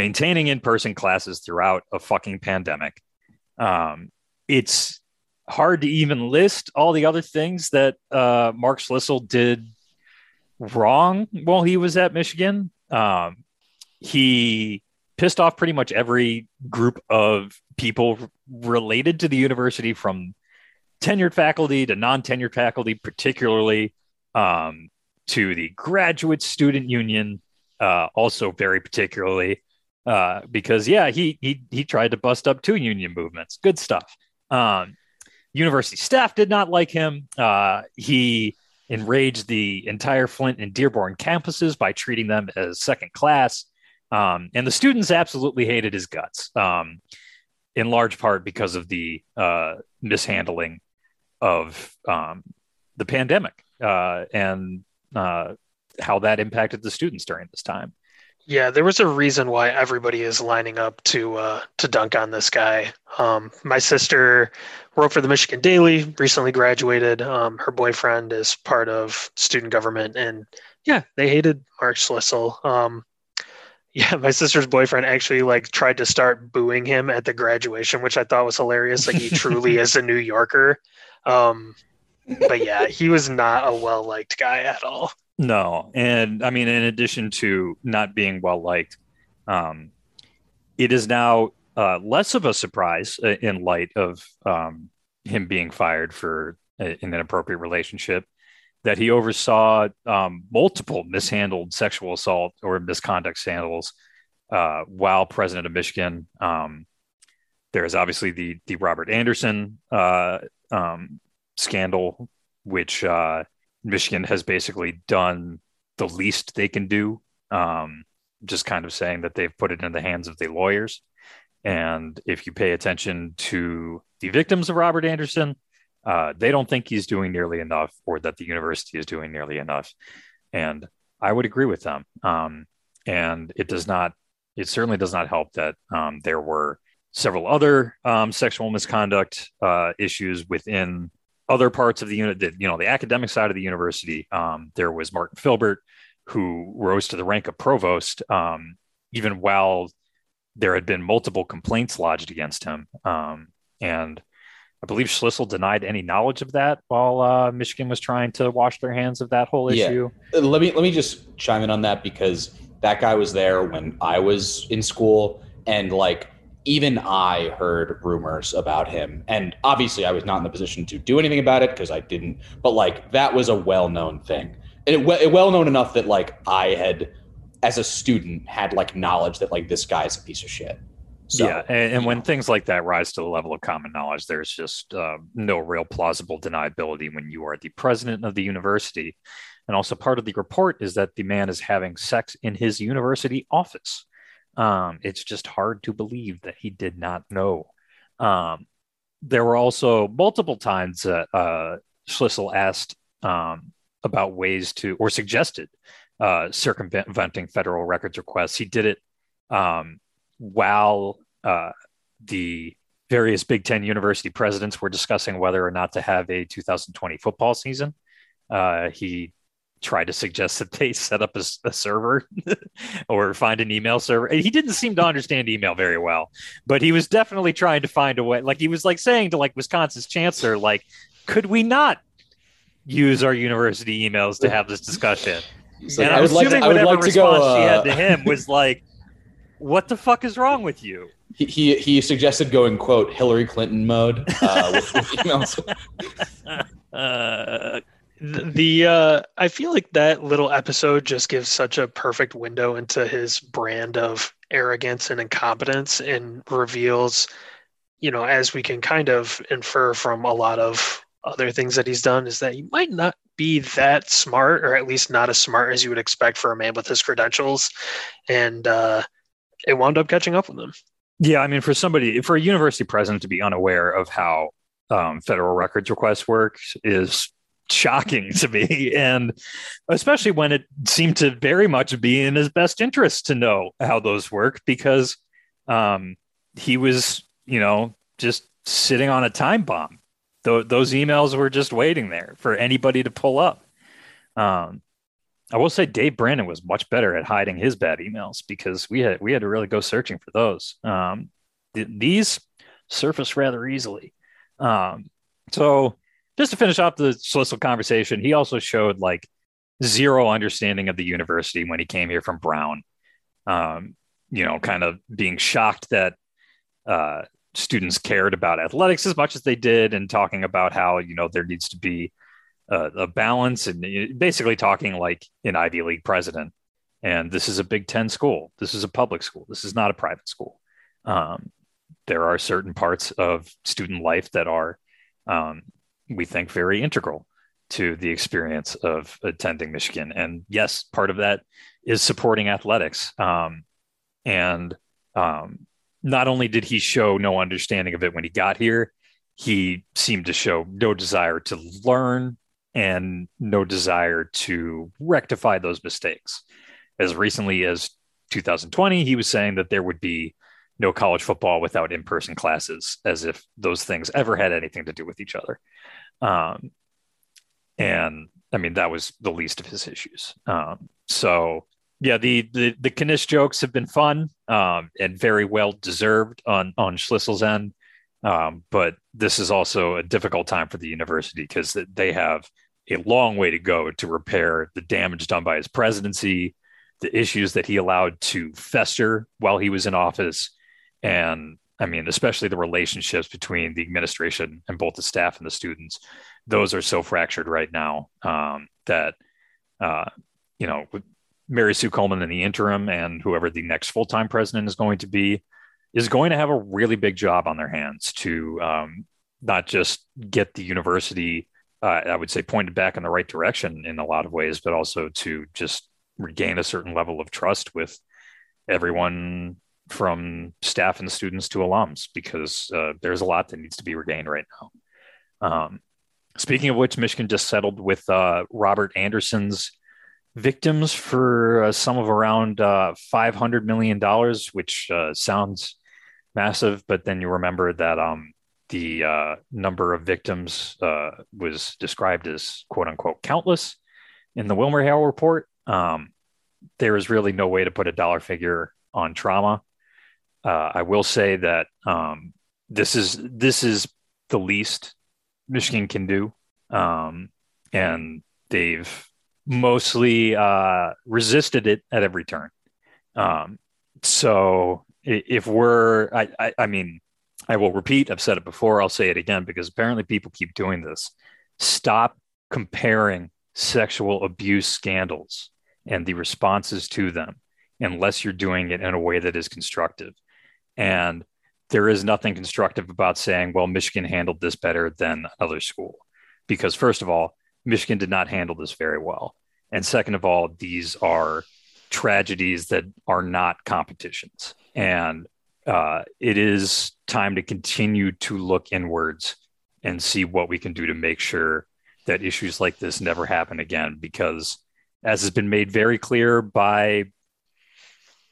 maintaining in-person classes throughout a fucking pandemic. Um, it's hard to even list all the other things that uh, Mark Schlissel did wrong while he was at Michigan. Um, he pissed off pretty much every group of people related to the university from tenured faculty to non-tenured faculty, particularly um, to the graduate student union, uh, also very particularly uh, because yeah, he he he tried to bust up two union movements. Good stuff. Um, university staff did not like him. Uh, he enraged the entire Flint and Dearborn campuses by treating them as second class. Um, and the students absolutely hated his guts, um, in large part because of the uh, mishandling of um, the pandemic uh, and uh, how that impacted the students during this time. Yeah, there was a reason why everybody is lining up to uh, to dunk on this guy. Um, my sister wrote for the Michigan Daily, recently graduated. Um, her boyfriend is part of student government, and yeah, they hated Mark Schlissel. Um, yeah, my sister's boyfriend actually like tried to start booing him at the graduation, which I thought was hilarious. Like he truly is a New Yorker. Um, but yeah, he was not a well liked guy at all. No, and I mean, in addition to not being well liked, um, it is now uh, less of a surprise uh, in light of um, him being fired for an inappropriate relationship that he oversaw um, multiple mishandled sexual assault or misconduct scandals uh, while president of Michigan. Um, there is obviously the the Robert Anderson uh, um, scandal, which uh, Michigan has basically done the least they can do. Um, just kind of saying that they've put it in the hands of the lawyers. And if you pay attention to the victims of Robert Anderson, uh, they don't think he's doing nearly enough or that the university is doing nearly enough. And I would agree with them. Um, and it does not, it certainly does not help that um, there were several other um, sexual misconduct uh, issues within other parts of the unit, the, you know, the academic side of the university, um, there was Martin Philbert, who rose to the rank of provost, um, even while there had been multiple complaints lodged against him. Um, and I believe Schlissel denied any knowledge of that while uh, Michigan was trying to wash their hands of that whole issue. Yeah. Let me let me just chime in on that because that guy was there when I was in school, and like even I heard rumors about him. And obviously, I was not in the position to do anything about it because I didn't. But like, that was a well known thing. It, it well known enough that like I had, as a student, had like knowledge that like this guy's a piece of shit. So, yeah, and, and when things like that rise to the level of common knowledge, there's just uh, no real plausible deniability when you are the president of the university. And also, part of the report is that the man is having sex in his university office. Um, it's just hard to believe that he did not know. Um, there were also multiple times that uh, Schlissel asked um, about ways to, or suggested uh, circumventing federal records requests. He did it um, while uh, the various Big Ten university presidents were discussing whether or not to have a 2020 football season. Uh, he tried to suggest that they set up a, a server or find an email server. He didn't seem to understand email very well, but he was definitely trying to find a way. Like he was like saying to like Wisconsin's chancellor, like, could we not use our university emails to have this discussion? Like, and I'm assuming like to, whatever like response go, uh... she had to uh, him was like, "What the fuck is wrong with you?" He he, he suggested going quote Hillary Clinton mode uh, with, with emails. uh, the uh, I feel like that little episode just gives such a perfect window into his brand of arrogance and incompetence and reveals, you know, as we can kind of infer from a lot of other things that he's done, is that he might not be that smart, or at least not as smart as you would expect for a man with his credentials. And uh, it wound up catching up with him. Yeah, I mean, for somebody, for a university president to be unaware of how um, federal records requests work is shocking to me. And especially when it seemed to very much be in his best interest to know how those work because um, he was, you know, just sitting on a time bomb. Th- those emails were just waiting there for anybody to pull up. Um, I will say Dave Brandon was much better at hiding his bad emails because we had we had to really go searching for those. Um, th- these surface rather easily. Um, so just to finish off the Schlissel conversation, he also showed like zero understanding of the university when he came here from Brown. Um, you know, kind of being shocked that uh, students cared about athletics as much as they did, and talking about how you know there needs to be a, a balance, and basically talking like an Ivy League president. And this is a Big Ten school. This is a public school. This is not a private school. Um, there are certain parts of student life that are um, we think very integral to the experience of attending Michigan. And yes, part of that is supporting athletics. Um, and um, not only did he show no understanding of it when he got here, he seemed to show no desire to learn and no desire to rectify those mistakes. As recently as 2020, he was saying that there would be no college football without in-person classes, as if those things ever had anything to do with each other. Um, and I mean, that was the least of his issues. Um, so yeah, the the the Knish jokes have been fun um, and very well deserved on on Schlissel's end. Um, but this is also a difficult time for the university because they have a long way to go to repair the damage done by his presidency, the issues that he allowed to fester while he was in office, and I mean, especially the relationships between the administration and both the staff and the students. Those are so fractured right now um, that, uh, you know, Mary Sue Coleman in the interim and whoever the next full time president is going to be is going to have a really big job on their hands to um, not just get the university, uh, I would say, pointed back in the right direction in a lot of ways, but also to just regain a certain level of trust with everyone from staff and students to alums because uh, there's a lot that needs to be regained right now. Um, speaking of which, Michigan just settled with uh, Robert Anderson's victims for a sum of around uh, $500 million, which uh, sounds massive, but then you remember that um, the uh, number of victims uh, was described as quote unquote countless in the Wilmer Hale report. Um, there is really no way to put a dollar figure on trauma. Uh, I will say that um, this is this is the least Michigan can do, um, and they've mostly uh, resisted it at every turn. Um, so if we're, I, I, I mean, I will repeat. I've said it before. I'll say it again because apparently people keep doing this. Stop comparing sexual abuse scandals and the responses to them unless you're doing it in a way that is constructive. And there is nothing constructive about saying, well, Michigan handled this better than another school. Because, first of all, Michigan did not handle this very well. And second of all, these are tragedies that are not competitions. And uh, it is time to continue to look inwards and see what we can do to make sure that issues like this never happen again. Because, as has been made very clear by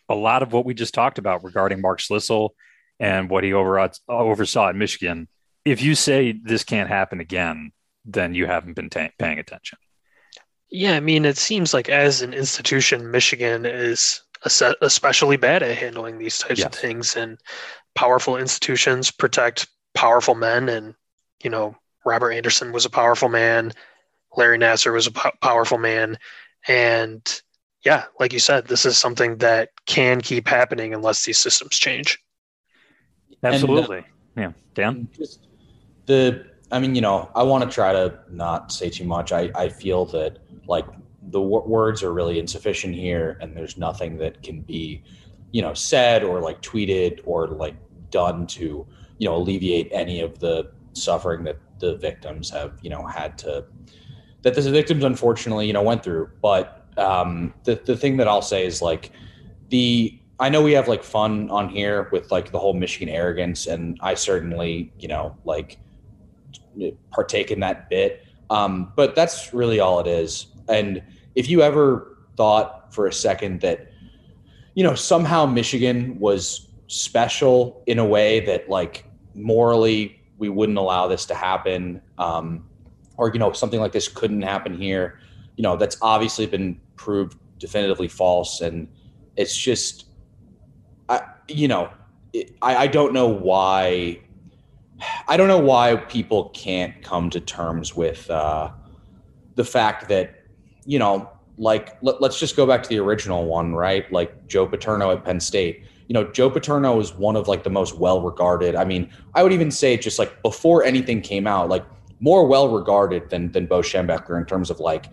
a lot of what we just talked about regarding Mark Schlissel and what he uh, oversaw at Michigan, if you say this can't happen again, then you haven't been t- paying attention. Yeah, I mean, it seems like as an institution, Michigan is especially bad at handling these types yes. of things, and powerful institutions protect powerful men. And you know, Robert Anderson was a powerful man, Larry Nassar was a po- powerful man, and yeah, like you said, this is something that can keep happening unless these systems change. Absolutely, and, uh, yeah, Dan. Just the I mean, you know, I want to try to not say too much. I, I feel that like the w- words are really insufficient here, and there's nothing that can be, you know, said or like tweeted or like done to, you know, alleviate any of the suffering that the victims have, you know, had to, that the victims unfortunately, you know, went through. But um, the the thing that I'll say is like the I know we have like fun on here with like the whole Michigan arrogance, and I certainly, you know, like partake in that bit. Um, but that's really all it is. And if you ever thought for a second that, you know, somehow Michigan was special in a way that like morally we wouldn't allow this to happen, um, or, you know, something like this couldn't happen here, you know, that's obviously been proved definitively false. And it's just, I, you know, I, I don't know why I don't know why people can't come to terms with uh, the fact that, you know, like let, us just go back to the original one, right? Like Joe Paterno at Penn State. You know, Joe Paterno is one of like the most well regarded. I mean, I would even say just like before anything came out, like more well regarded than than Bo Schembechler in terms of like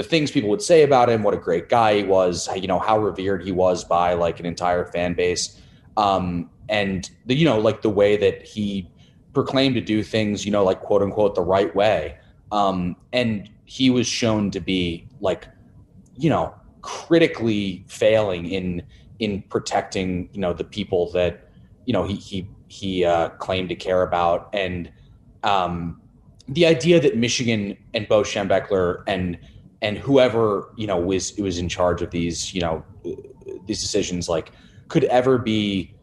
the things people would say about him, what a great guy he was, you know, how revered he was by like an entire fan base. Um, and the, you know, like the way that he proclaimed to do things, you know, like quote unquote the right way. Um, and he was shown to be like, you know, critically failing in in protecting, you know, the people that, you know, he he he uh, claimed to care about. And um, the idea that Michigan and Bo Schembechler and and whoever you know was was in charge of these, you know, these decisions like could ever be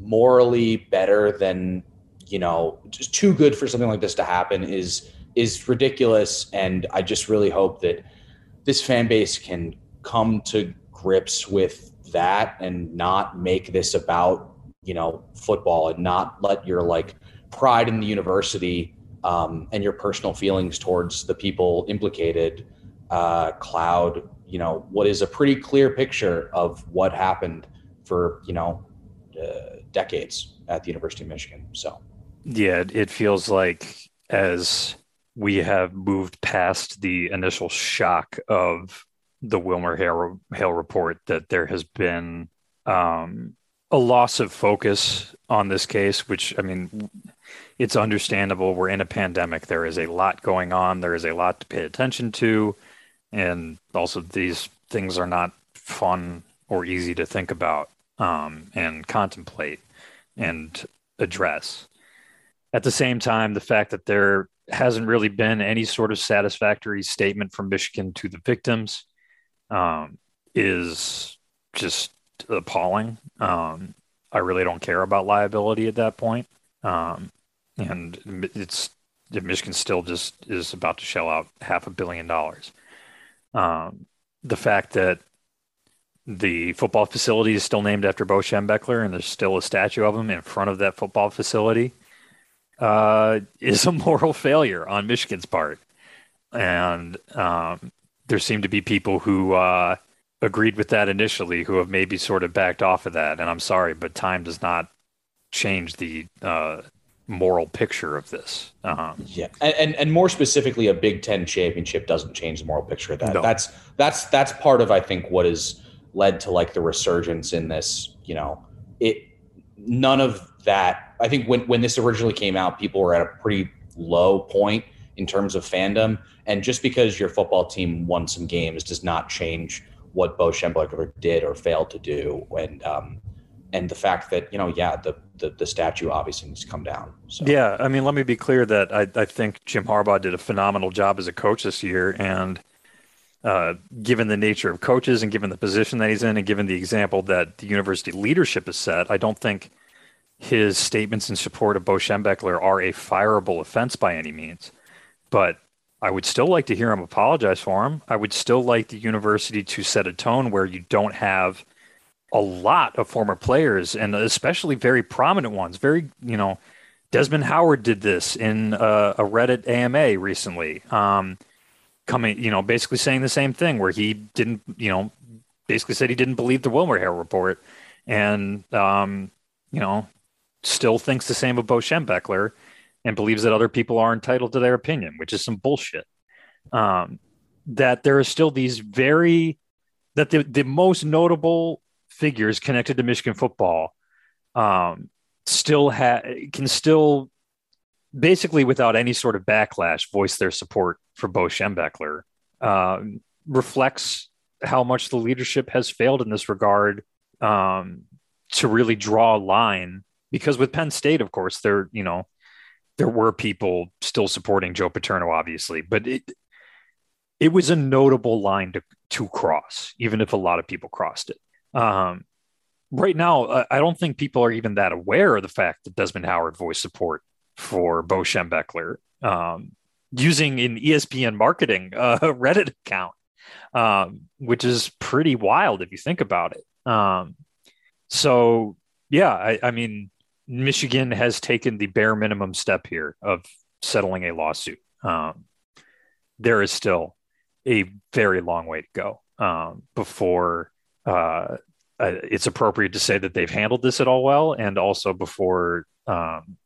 morally better than you know just too good for something like this to happen is is ridiculous. And i just really hope that this fan base can come to grips with that and not make this about you know football and not let your like pride in the university um, and your personal feelings towards the people implicated uh, cloud you know what is a pretty clear picture of what happened for you know uh, decades at the University of Michigan. So yeah, it feels like as we have moved past the initial shock of the Wilmer Hale, Hale report that there has been um, a loss of focus on this case, which I mean, it's understandable. We're in a pandemic. There is a lot going on. There is a lot to pay attention to. And also, these things are not fun or easy to think about um, and contemplate and address. At the same time, the fact that there hasn't really been any sort of satisfactory statement from Michigan to the victims um, is just appalling. Um, I really don't care about liability at that point. Um, and it's Michigan still just is about to shell out half a billion dollars. Um, the fact that the football facility is still named after Bo Schembechler, and there's still a statue of him in front of that football facility, uh, is a moral failure on Michigan's part. And um, there seem to be people who uh, agreed with that initially who have maybe sort of backed off of that. And I'm sorry, but time does not change the uh, moral picture of this. Um, yeah, and, and, and more specifically, a Big Ten championship doesn't change the moral picture of that. No. That's that's that's part of I think what has led to like the resurgence in this. You know, it none of that. I think when when this originally came out, people were at a pretty low point in terms of fandom, and just because your football team won some games does not change what Bo Schembechler did or failed to do. And um, and the fact that you know, yeah, the the, the statue obviously needs to come down. So. Yeah, I mean, let me be clear that I, I think Jim Harbaugh did a phenomenal job as a coach this year, and uh, given the nature of coaches and given the position that he's in, and given the example that the university leadership has set, I don't think his statements in support of Bo Schembechler are a fireable offense by any means. But I would still like to hear him apologize for him. I would still like the university to set a tone where you don't have a lot of former players and especially very prominent ones. Very, you know, Desmond Howard did this in a, a Reddit AMA recently, um, coming, you know, basically saying the same thing where he didn't, you know, basically said he didn't believe the Wilmer Hale report and, um, you know, still thinks the same of Bo Schembechler and believes that other people are entitled to their opinion, which is some bullshit. Um, that there are still these very that the, the most notable figures connected to Michigan football um, still ha- can still basically without any sort of backlash voice their support for Bo Schembechler um, reflects how much the leadership has failed in this regard um, to really draw a line because with Penn State, of course, there you know there were people still supporting Joe Paterno, obviously, but it it was a notable line to to cross, even if a lot of people crossed it. Um, right now, I don't think people are even that aware of the fact that Desmond Howard voiced support for Bo Schembechler um, using an ESPN marketing uh, Reddit account, um, which is pretty wild if you think about it. Um, so, yeah, I, I mean, Michigan has taken the bare minimum step here of settling a lawsuit. Um, there is still a very long way to go um, before uh, uh, it's appropriate to say that they've handled this at all well, and also before um,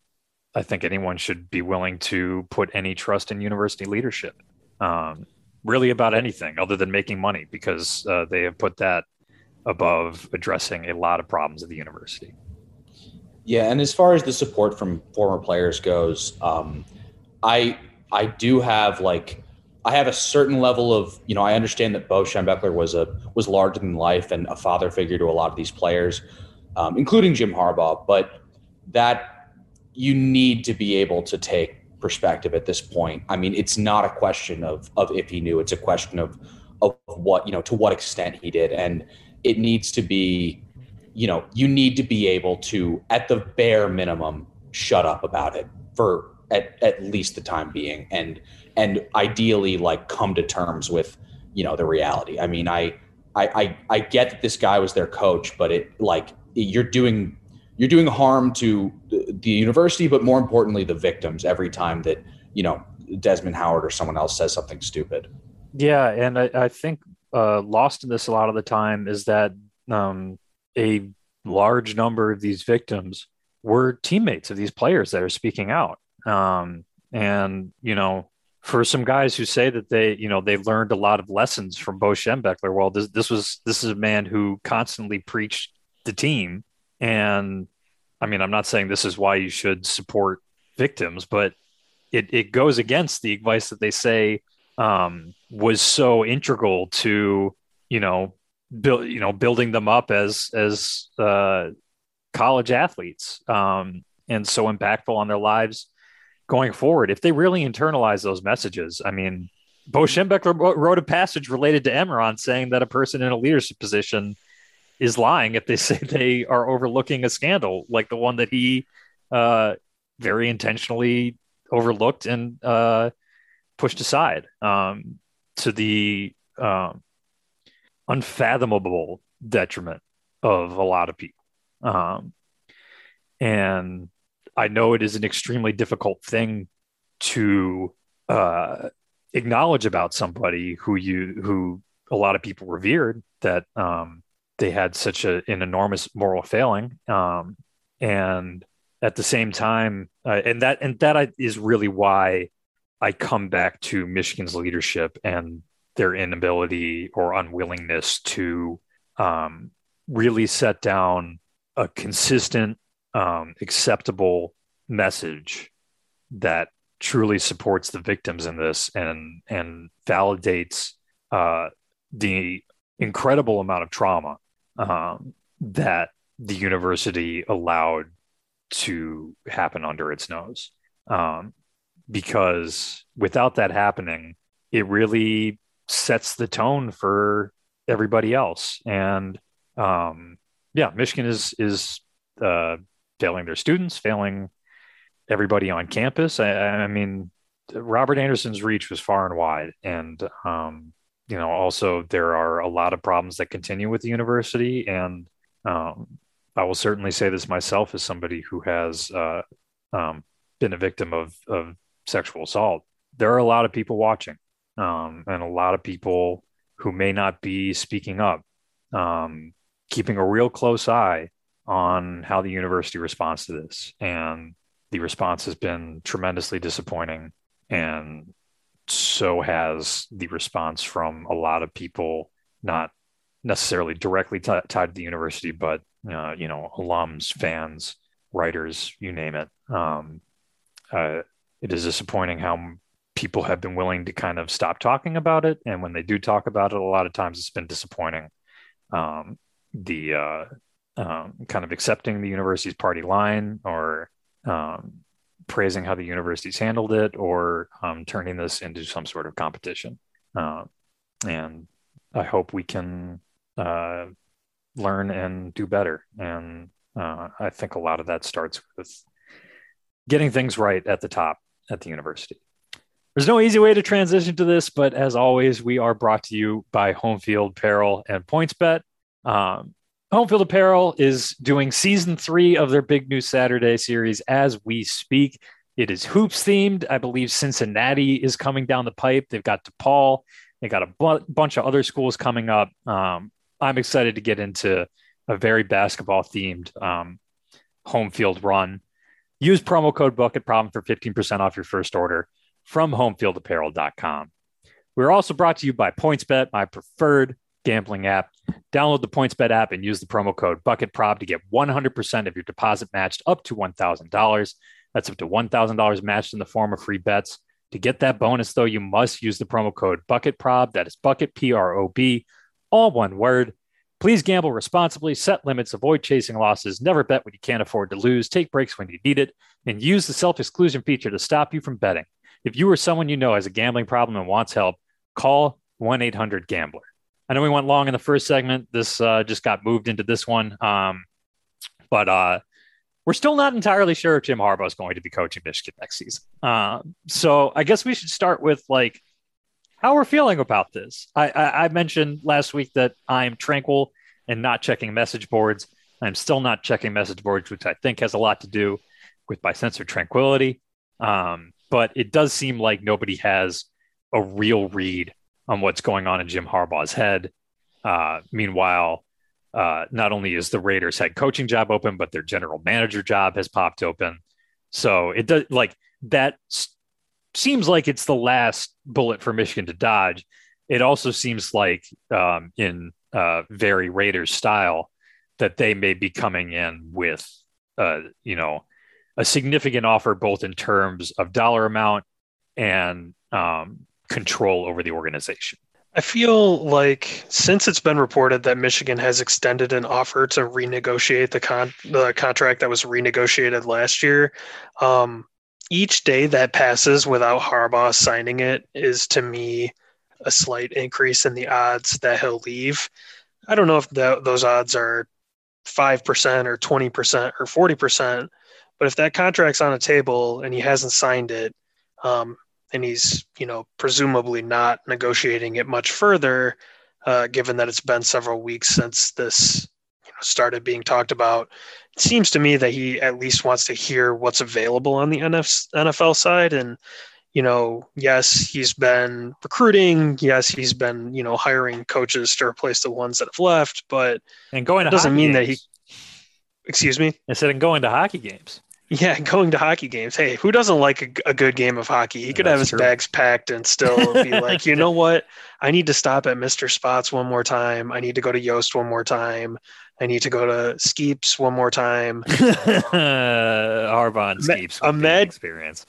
I think anyone should be willing to put any trust in university leadership, um, really about anything other than making money, because uh, they have put that above addressing a lot of problems at the university. Yeah, and as far as the support from former players goes, um, I I do have like I have a certain level of you know I understand that Bo Schembechler was a was larger than life and a father figure to a lot of these players, um, including Jim Harbaugh. But that you need to be able to take perspective at this point. I mean, it's not a question of of if he knew; it's a question of of what you know to what extent he did and it needs to be, you know, you need to be able to, at the bare minimum, shut up about it for at, at least the time being and and ideally like come to terms with you know the reality. I mean i i i, I get that this guy was their coach but it like you're doing you're doing harm to the, university but more importantly the victims every time that you know desmond howard or someone else says something stupid. Yeah and i, I think uh, lost in this a lot of the time is that um, a large number of these victims were teammates of these players that are speaking out. Um, and you know, for some guys who say that they, you know, they've learned a lot of lessons from Bo Schembechler, well, this this was this is a man who constantly preached the team. And I mean, I'm not saying this is why you should support victims, but it, it goes against the advice that they say um, was so integral to, you know, build, you know, building them up as as uh, college athletes um, and so impactful on their lives going forward, if they really internalize those messages, I mean, Bo Schembechler wrote a passage related to Enron saying that a person in a leadership position is lying if they say they are overlooking a scandal like the one that he uh, very intentionally overlooked and uh, pushed aside um, to the um, unfathomable detriment of a lot of people. Um, and I know it is an extremely difficult thing to uh, acknowledge about somebody who you who a lot of people revered that um, they had such a, an enormous moral failing, um, and at the same time, uh, and that and that is really why I come back to Michigan's leadership and their inability or unwillingness to um, really set down a consistent um, acceptable message that truly supports the victims in this and and validates uh, the incredible amount of trauma um, that the university allowed to happen under its nose. Um, because without that happening, it really sets the tone for everybody else. And um, yeah, Michigan is is uh, failing their students, failing everybody on campus. I, I, mean, Robert Anderson's reach was far and wide, and um, you know, also there are a lot of problems that continue with the university, and um, I will certainly say this myself as somebody who has uh, um, been a victim of of sexual assault. There are a lot of people watching, um, and a lot of people who may not be speaking up, um, keeping a real close eye on how the university responds to this. And the response has been tremendously disappointing. And so has the response from a lot of people, not necessarily directly t- tied to the university, but, uh, you know, alums, fans, writers, you name it. Um, uh, it is disappointing how people have been willing to kind of stop talking about it. And when they do talk about it, a lot of times it's been disappointing. Um, the uh, um, kind of accepting the university's party line or um, praising how the university's handled it or um, turning this into some sort of competition. Uh, and I hope we can uh, learn and do better. And uh, I think a lot of that starts with getting things right at the top at the university. There's no easy way to transition to this, but as always, we are brought to you by Home Field Apparel and PointsBet. Um, Home Field Apparel is doing season three of their Big New Saturday series as we speak. It is hoops themed. I believe Cincinnati is coming down the pipe. They've got DePaul. They got a bu- bunch of other schools coming up. Um, I'm excited to get into a very basketball themed um, home field run. Use promo code Bucket Problem for 15% off your first order from homefieldapparel.com. We're also brought to you by PointsBet, my preferred gambling app. Download the PointsBet app and use the promo code BucketProb to get 100% of your deposit matched up to $1,000. That's up to $1,000 matched in the form of free bets. To get that bonus, though, you must use the promo code BucketProb. That is Bucket P R O B, all one word. Please gamble responsibly, set limits, avoid chasing losses, never bet when you can't afford to lose, take breaks when you need it, and use the self exclusion feature to stop you from betting. If you or someone you know has a gambling problem and wants help, call 1 800 Gambler. I know we went long in the first segment. This uh, just got moved into this one. Um, but uh, we're still not entirely sure if Jim Harbaugh is going to be coaching Michigan next season. Uh, so I guess we should start with like how we're feeling about this. I, I, I mentioned last week that I'm tranquil and not checking message boards. I'm still not checking message boards, which I think has a lot to do with my sense of tranquility. Um, but it does seem like nobody has a real read on what's going on in Jim Harbaugh's head. Uh, meanwhile, uh, not only is the Raiders head coaching job open, but their general manager job has popped open. So it does like that seems like it's the last bullet for Michigan to dodge. It also seems like um, in uh, very Raiders style that they may be coming in with, uh, you know, a significant offer both in terms of dollar amount and um, control over the organization. I feel like since it's been reported that Michigan has extended an offer to renegotiate the con the contract that was renegotiated last year, um, each day that passes without Harbaugh signing it is to me a slight increase in the odds that he'll leave. I don't know if those odds are five percent or twenty percent or forty percent, but if that contract's on a table and he hasn't signed it, um, and he's you know presumably not negotiating it much further, uh, given that it's been several weeks since this you know, started being talked about. It seems to me that he at least wants to hear what's available on the NFL side, and you know, yes, he's been recruiting. Yes, he's been you know hiring coaches to replace the ones that have left, but and going to doesn't mean games. that he. Excuse me. Instead of going to hockey games. Yeah, going to hockey games. Hey, who doesn't like a, a good game of hockey? He could have his true. bags packed and still be like, you know what? I need to stop at Mr. Spots one more time. I need to go to Yost one more time. I need to go to Skeeps one more time. Harbaugh and Skeeps imagine, experience.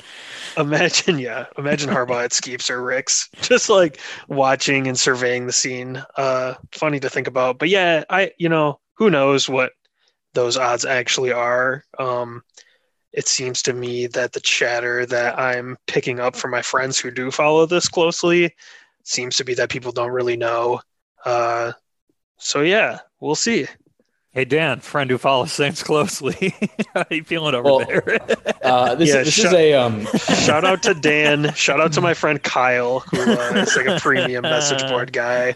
Imagine, yeah, imagine Harbaugh at Skeeps or Rick's, just like watching and surveying the scene. Uh, funny to think about, but yeah, I, you know, who knows what those odds actually are. Um, it seems to me that the chatter that I'm picking up from my friends who do follow this closely seems to be that people don't really know. Uh, so yeah, we'll see. Hey Dan, friend who follows things closely, how are you feeling over well, there? uh, this, yeah, this sh- is a um... shout out to Dan. Shout out to my friend Kyle, who uh, is like a premium message board guy.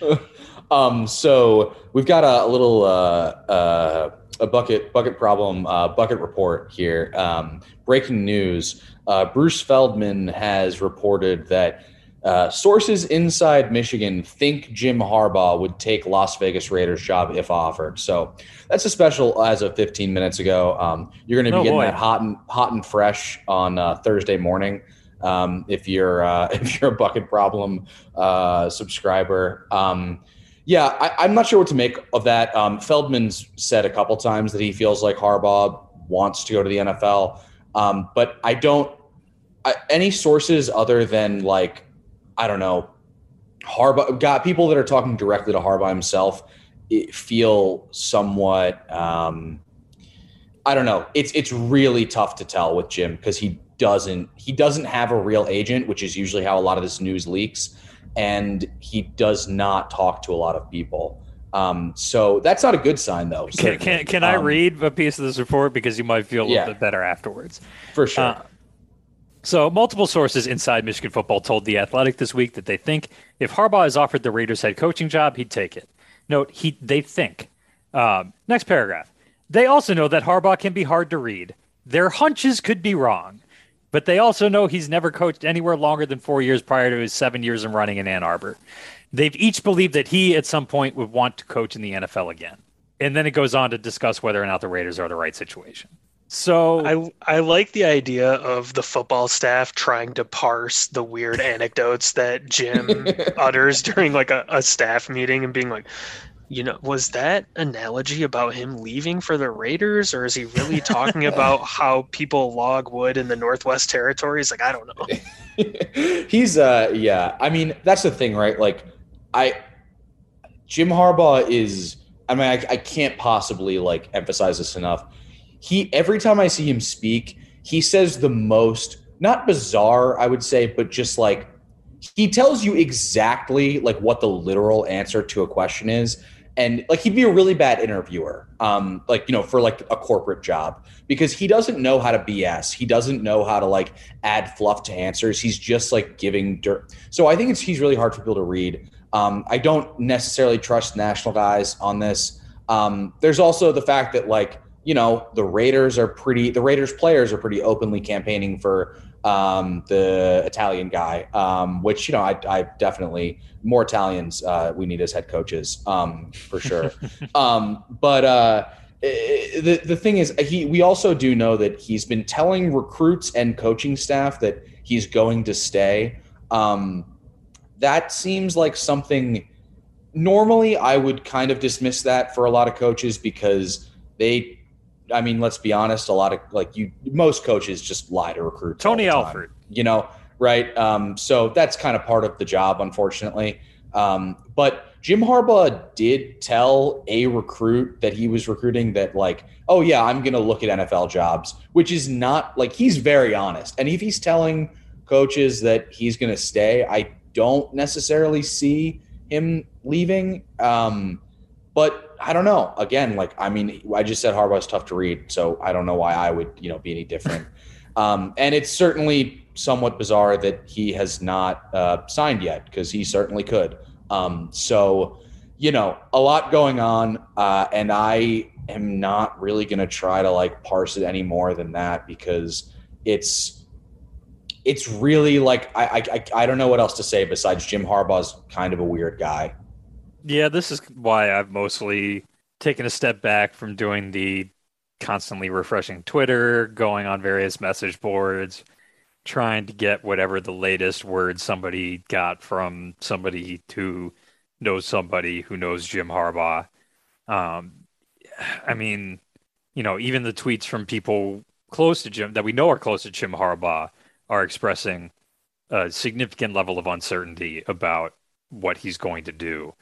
Um, so we've got a, a little uh, uh, a bucket bucket problem uh, bucket report here. Um, breaking news: uh, Bruce Feldman has reported that uh, sources inside Michigan think Jim Harbaugh would take Las Vegas Raiders job if offered. So that's a special as of 15 minutes ago. Um, you're going to be oh, getting boy. that hot and hot and fresh on uh, Thursday morning. Um, if you're uh, if you're a bucket problem uh, subscriber. Um, yeah, I, am not sure what to make of that. Um, Feldman's said a couple times that he feels like Harbaugh wants to go to the NFL, um, but I don't. I, any sources other than like I don't know, Harbaugh got people that are talking directly to Harbaugh himself feel somewhat. Um, I don't know. It's it's really tough to tell with Jim because he doesn't he doesn't have a real agent, which is usually how a lot of this news leaks and he does not talk to a lot of people. Um, so that's not a good sign, though. Can, can, can, I um, read a piece of this report because you might feel a little yeah, bit better afterwards? For sure. Uh, so, multiple sources inside Michigan football told The Athletic this week that they think if Harbaugh is offered the Raiders head coaching job, he'd take it. Note, he they think. Um, next paragraph. They also know that Harbaugh can be hard to read. Their hunches could be wrong but they also know he's never coached anywhere longer than four years prior to his seven years in running in Ann Arbor. They've each believed that he at some point would want to coach in the NFL again. And then it goes on to discuss whether or not the Raiders are the right situation. So I I like the idea of the football staff trying to parse the weird anecdotes that Jim utters during like a, a staff meeting and being like, you know, was that analogy about him leaving for the Raiders, or is he really talking about how people log wood in the Northwest Territories? Like, I don't know. He's, uh, yeah. I mean, that's the thing, right? Like, I, Jim Harbaugh is. I mean, I, I can't possibly like emphasize this enough. He every time I see him speak, he says the most not bizarre, I would say, but just like he tells you exactly like what the literal answer to a question is and like he'd be a really bad interviewer um like you know for like a corporate job because he doesn't know how to bs he doesn't know how to like add fluff to answers. He's just like giving dirt so i think it's he's really hard for people to read. Um i don't necessarily trust national guys on this. Um there's also the fact that like you know the raiders are pretty the raiders players are pretty openly campaigning for um, the Italian guy, um, which you know I, I definitely more Italians uh, we need as head coaches um, for sure. um, but uh, the the thing is, he we also do know that he's been telling recruits and coaching staff that he's going to stay. Um, that seems like something. Normally, I would kind of dismiss that for a lot of coaches because they I mean, let's be honest. A lot of like you, most coaches just lie to recruits. Tony Alford, you know, right? Um, so that's kind of part of the job, unfortunately. Um, but Jim Harbaugh did tell a recruit that he was recruiting that like, oh yeah, I'm going to look at NFL jobs, which is not like he's very honest. And if he's telling coaches that he's going to stay, I don't necessarily see him leaving. Um, but I don't know. Again, like I mean, I just said Harbaugh's tough to read, so I don't know why I would you know be any different. um, and it's certainly somewhat bizarre that he has not uh, signed yet because he certainly could. Um, so you know, a lot going on, uh, and I am not really going to try to like parse it any more than that because it's it's really like I, I I don't know what else to say besides Jim Harbaugh's kind of a weird guy. Yeah, this is why I've mostly taken a step back from doing the constantly refreshing Twitter, going on various message boards, trying to get whatever the latest word somebody got from somebody who knows somebody who knows Jim Harbaugh. Um, I mean, you know, even the tweets from people close to Jim that we know are close to Jim Harbaugh are expressing a significant level of uncertainty about what he's going to do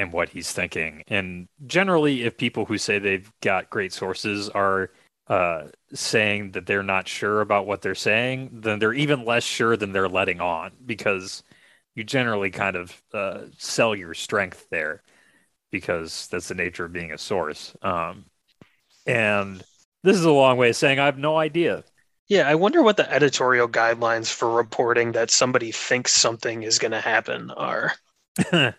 and what he's thinking. And generally, if people who say they've got great sources are uh, saying that they're not sure about what they're saying, then they're even less sure than they're letting on because you generally kind of uh, sell your strength there because that's the nature of being a source. Um, and this is a long way of saying I have no idea. Yeah, I wonder what the editorial guidelines for reporting that somebody thinks something is going to happen are.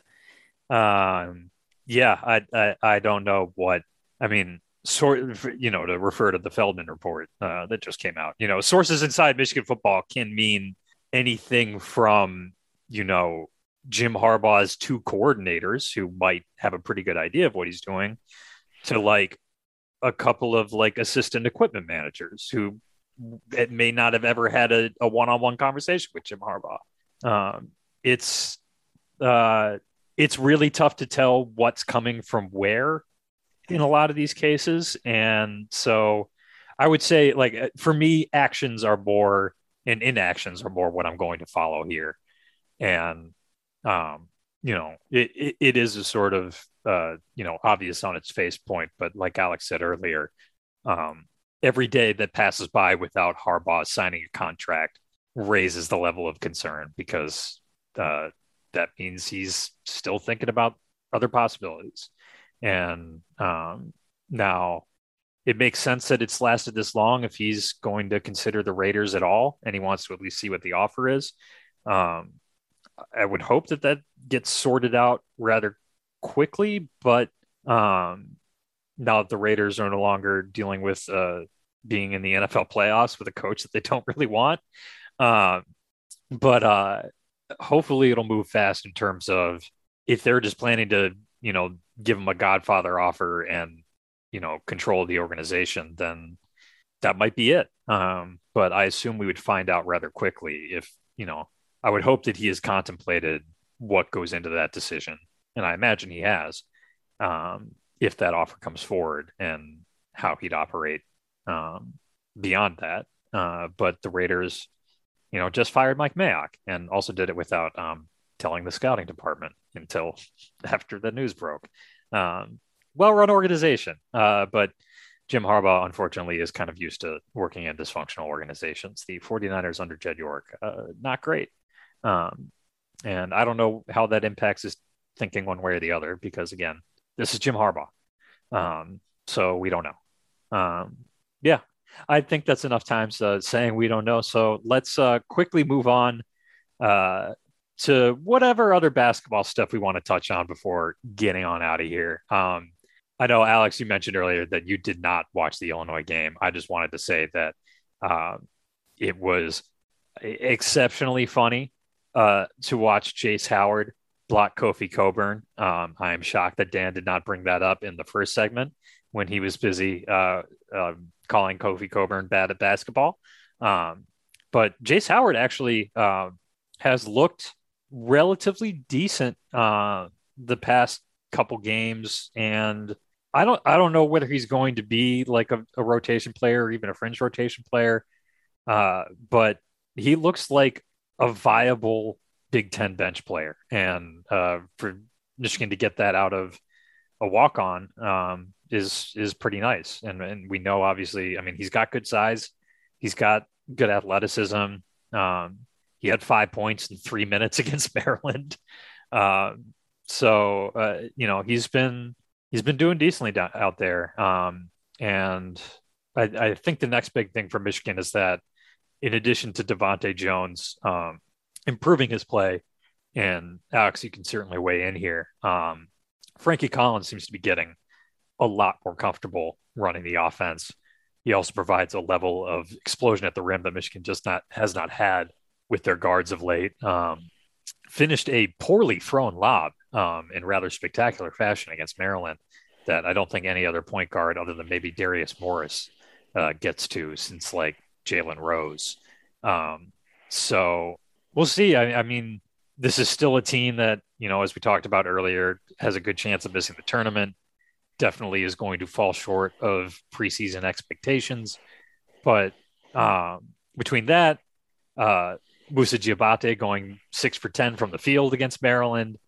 Um, yeah, I, I, I don't know what I mean. Sort you know to refer to the Feldman report uh, that just came out. You know, sources inside Michigan football can mean anything from you know Jim Harbaugh's two coordinators who might have a pretty good idea of what he's doing to like a couple of like assistant equipment managers who it may not have ever had a, a one-on-one conversation with Jim Harbaugh. Um, it's uh, it's really tough to tell what's coming from where in a lot of these cases. And so I would say, like, uh, for me, actions are more and inactions are more what I'm going to follow here. And, um, you know, it, it, it is a sort of, uh, you know, obvious on its face point, but like Alex said earlier, um, every day that passes by without Harbaugh signing a contract raises the level of concern because uh, that means he's still thinking about other possibilities. And um, now it makes sense that it's lasted this long if he's going to consider the Raiders at all and he wants to at least see what the offer is. Um, I would hope that that gets sorted out rather quickly, but um, now that the Raiders are no longer dealing with uh, being in the NFL playoffs with a coach that they don't really want. Uh, but uh, hopefully it'll move fast in terms of if they're just planning to, you know, give him a Godfather offer and, you know, control the organization, then that might be it. Um, but I assume we would find out rather quickly if, you know, I would hope that he has contemplated what goes into that decision. And I imagine he has, um, if that offer comes forward and how he'd operate um, beyond that. Uh, but the Raiders you know, just fired Mike Mayock and also did it without um, telling the scouting department until after the news broke. Um, well run organization, uh, but Jim Harbaugh, unfortunately, is kind of used to working in dysfunctional organizations. The 49ers under Jed York, uh, not great. Um, and I don't know how that impacts his thinking one way or the other because again, this is Jim Harbaugh, um, so we don't know. Um, yeah, I think that's enough times uh, saying we don't know. So let's uh, quickly move on uh, to whatever other basketball stuff we want to touch on before getting on out of here. Um, I know, Alex, you mentioned earlier that you did not watch the Illinois game. I just wanted to say that uh, it was exceptionally funny uh, to watch Jace Howard block Kofi Cockburn. Um, I am shocked that Dan did not bring that up in the first segment when he was busy uh, um, calling Kofi Cockburn bad at basketball. Um, but Jace Howard actually uh, has looked relatively decent uh, the past couple games, and I don't I don't know whether he's going to be like a, a rotation player or even a fringe rotation player, uh, but he looks like a viable Big Ten bench player, and uh, for Michigan to get that out of a walk on um, is is pretty nice. And and we know obviously, I mean, he's got good size, he's got good athleticism. Um, he had five points in three minutes against Maryland. Uh, so uh, you know he's been he's been doing decently down, out there. Um, and I, I, think the next big thing for Michigan is that in addition to DeVante' Jones um, improving his play, and Alex, you can certainly weigh in here. Um, Frankie Collins seems to be getting a lot more comfortable running the offense. He also provides a level of explosion at the rim that Michigan just not has not had with their guards of late. Um, finished a poorly thrown lob um, in rather spectacular fashion against Maryland that I don't think any other point guard other than maybe Darius Morris uh, gets to since like Jalen Rose. Um, so we'll see. I, I, mean, this is still a team that, you know, as we talked about earlier, has a good chance of missing the tournament. Definitely is going to fall short of preseason expectations. But um, between that, uh, Moussa Diabate going six for 10 from the field against Maryland,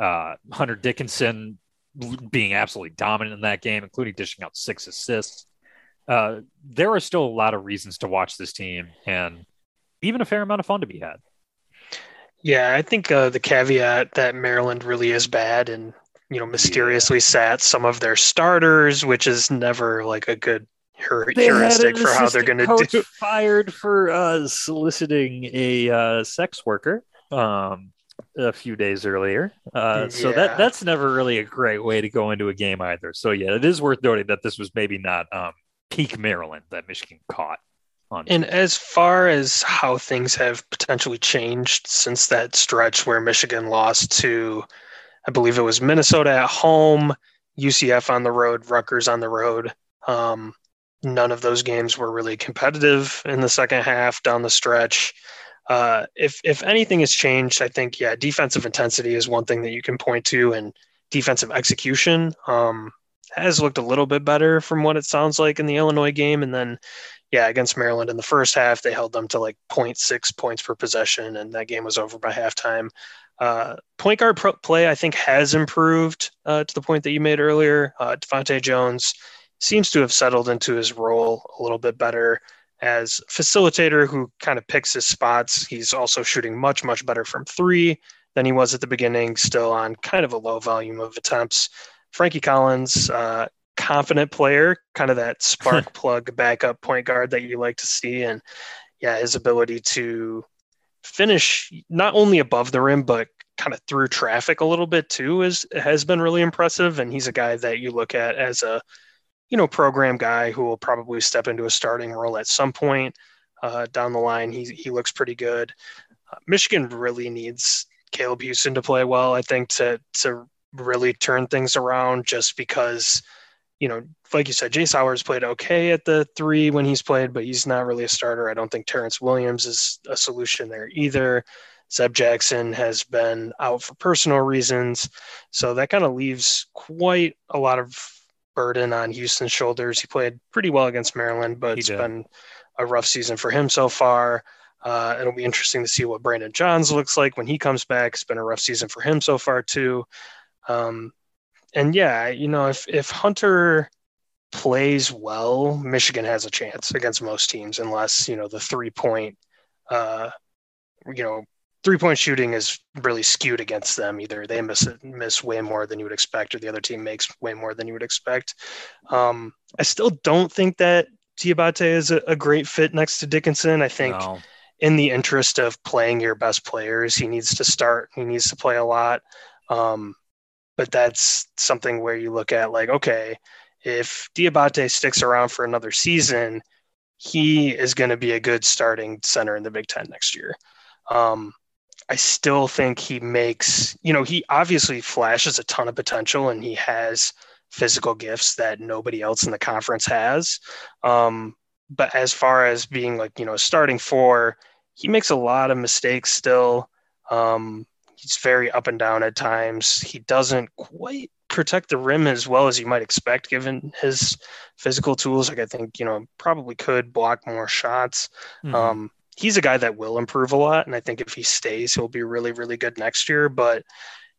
uh, Hunter Dickinson being absolutely dominant in that game, including dishing out six assists. Uh, there are still a lot of reasons to watch this team and even a fair amount of fun to be had. Yeah, I think uh, the caveat that Maryland really is bad and you know mysteriously yeah. sat some of their starters, which is never like a good heuristic for how they're going to do. Fired for uh, soliciting a uh, sex worker. Um, a few days earlier. Uh, yeah. So that that's never really a great way to go into a game either. So yeah, it is worth noting that this was maybe not um, peak Maryland that Michigan caught. On and as far as how things have potentially changed since that stretch where Michigan lost to, I believe it was Minnesota at home, UCF on the road, Rutgers on the road. Um, none of those games were really competitive in the second half down the stretch. Uh, if if anything has changed, I think yeah, defensive intensity is one thing that you can point to, and defensive execution um, has looked a little bit better from what it sounds like in the Illinois game, and then yeah, against Maryland in the first half, they held them to like 0.6 points per possession, and that game was over by halftime. Uh, point guard pro- play, I think, has improved uh, to the point that you made earlier. Uh, DeVante' Jones seems to have settled into his role a little bit better as facilitator who kind of picks his spots. He's also shooting much, much better from three than he was at the beginning, still on kind of a low volume of attempts. Frankie Collins, uh, confident player, kind of that spark plug backup point guard that you like to see. And yeah, his ability to finish not only above the rim, but kind of through traffic a little bit too is has been really impressive. And he's a guy that you look at as a you know, program guy who will probably step into a starting role at some point uh, down the line. He he looks pretty good. Uh, Michigan really needs Caleb houston to play well. I think to to really turn things around, just because you know, like you said, Jace Howard's played okay at the three when he's played, but he's not really a starter. I don't think Terrance Williams is a solution there either. Zeb Jackson has been out for personal reasons. So that kind of leaves quite a lot of burden on Houston's shoulders. He played pretty well against Maryland, but it's been a rough season for him so far. Uh, it'll be interesting to see what Brandon Johns looks like when he comes back. It's been a rough season for him so far too. Um, and yeah, you know, if if Hunter plays well, Michigan has a chance against most teams, unless you know the three point, uh, you know, three point shooting is really skewed against them. Either they miss miss way more than you would expect, or the other team makes way more than you would expect. Um, I still don't think that Diabate is a, a, great fit next to Dickinson. I think no. in the interest of playing your best players, he needs to start. He needs to play a lot. Um, but that's something where you look at like, okay, if Diabate sticks around for another season, he is going to be a good starting center in the Big Ten next year. Um, I still think he makes, you know, he obviously flashes a ton of potential and he has physical gifts that nobody else in the conference has. Um, but as far as being like, you know, starting four, he makes a lot of mistakes still. Um, he's very up and down at times. He doesn't quite protect the rim as well as you might expect given his physical tools. Like I think, you know, probably could block more shots. Mm-hmm. Um, he's a guy that will improve a lot. And I think if he stays, he'll be really, really good next year. But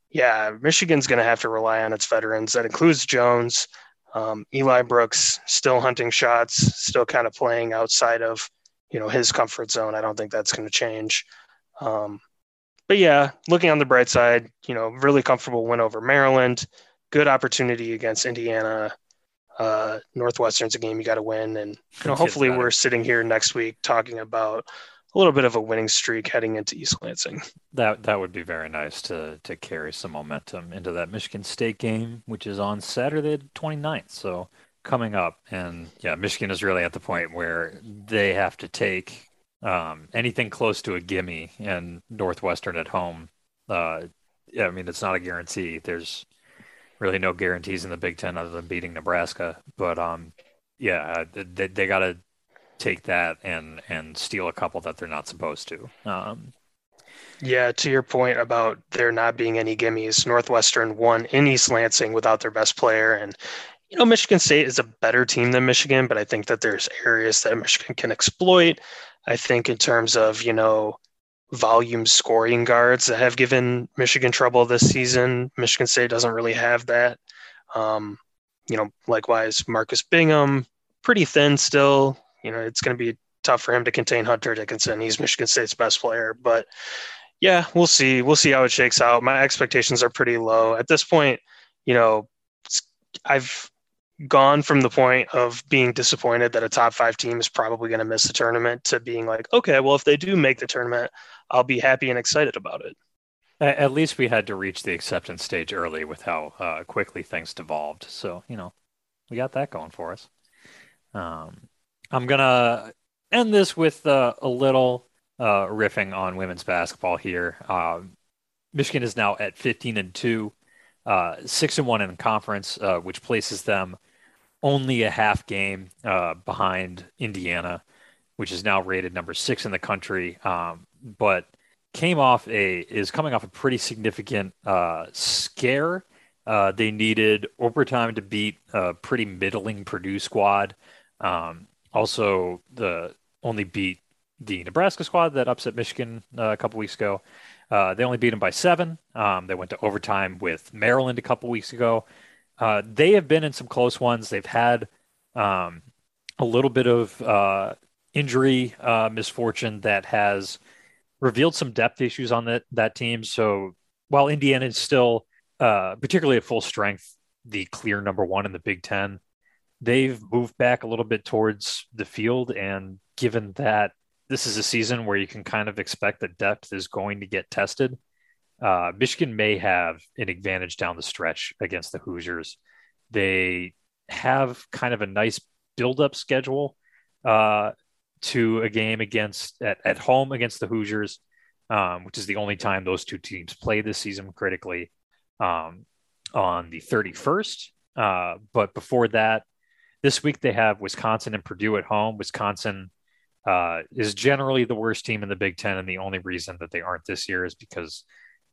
yeah, Michigan's going to have to rely on its veterans. That includes Jones, um, Eli Brooks, still hunting shots, still kind of playing outside of you know his comfort zone. I don't think that's going to change. Um, but yeah, looking on the bright side, you know, really comfortable win over Maryland, good opportunity against Indiana. Uh, Northwestern's a game you got to win, and you know, hopefully we're sitting here next week talking about a little bit of a winning streak heading into East Lansing. That that would be very nice to to carry some momentum into that Michigan State game, which is on Saturday the 29th. So coming up, and yeah, Michigan is really at the point where they have to take um, anything close to a gimme, and Northwestern at home. Uh, yeah, I mean it's not a guarantee. There's really no guarantees in the Big Ten other than beating Nebraska, but um, yeah, they, they got to take that and and steal a couple that they're not supposed to. Um, yeah, to your point about there not being any gimmies, Northwestern won in East Lansing without their best player, and you know Michigan State is a better team than Michigan, but I think that there's areas that Michigan can exploit. I think in terms of you know volume scoring guards that have given Michigan trouble this season. Michigan State doesn't really have that. Um, you know, likewise, Marcus Bingham, pretty thin still you know, it's going to be tough for him to contain Hunter Dickinson. He's Michigan State's best player, but yeah, we'll see. We'll see how it shakes out. My expectations are pretty low at this point. You know, I've gone from the point of being disappointed that a top five team is probably going to miss the tournament to being like, okay, well, if they do make the tournament, I'll be happy and excited about it. At least we had to reach the acceptance stage early with how uh, quickly things devolved. So, you know, we got that going for us. Um, I'm gonna end this with uh, a little uh, riffing on women's basketball here. Um, Michigan is now at 15 and two, uh, six and one in conference, uh, which places them only a half game uh, behind Indiana, which is now rated number six in the country. Um, but came off a is coming off a pretty significant uh, scare. they needed overtime to beat a pretty middling Purdue squad. Um, also the only beat the Nebraska squad that upset Michigan uh, a couple weeks ago. Uh, they only beat them by seven. Um, they went to overtime with Maryland a couple weeks ago. Uh, they have been in some close ones. They've had um, a little bit of uh, injury uh, misfortune that has revealed some depth issues on that that team. So while Indiana is still, uh, particularly at full strength, the clear number one in the Big Ten, they've moved back a little bit towards the field. And given that this is a season where you can kind of expect that depth is going to get tested, uh, Michigan may have an advantage down the stretch against the Hoosiers. They have kind of a nice build-up schedule uh, to a game against at, at home against the Hoosiers, um, which is the only time those two teams play this season critically um, on the 31st. Uh, but before that, this week they have Wisconsin and Purdue at home. Wisconsin uh, is generally the worst team in the Big Ten, and the only reason that they aren't this year is because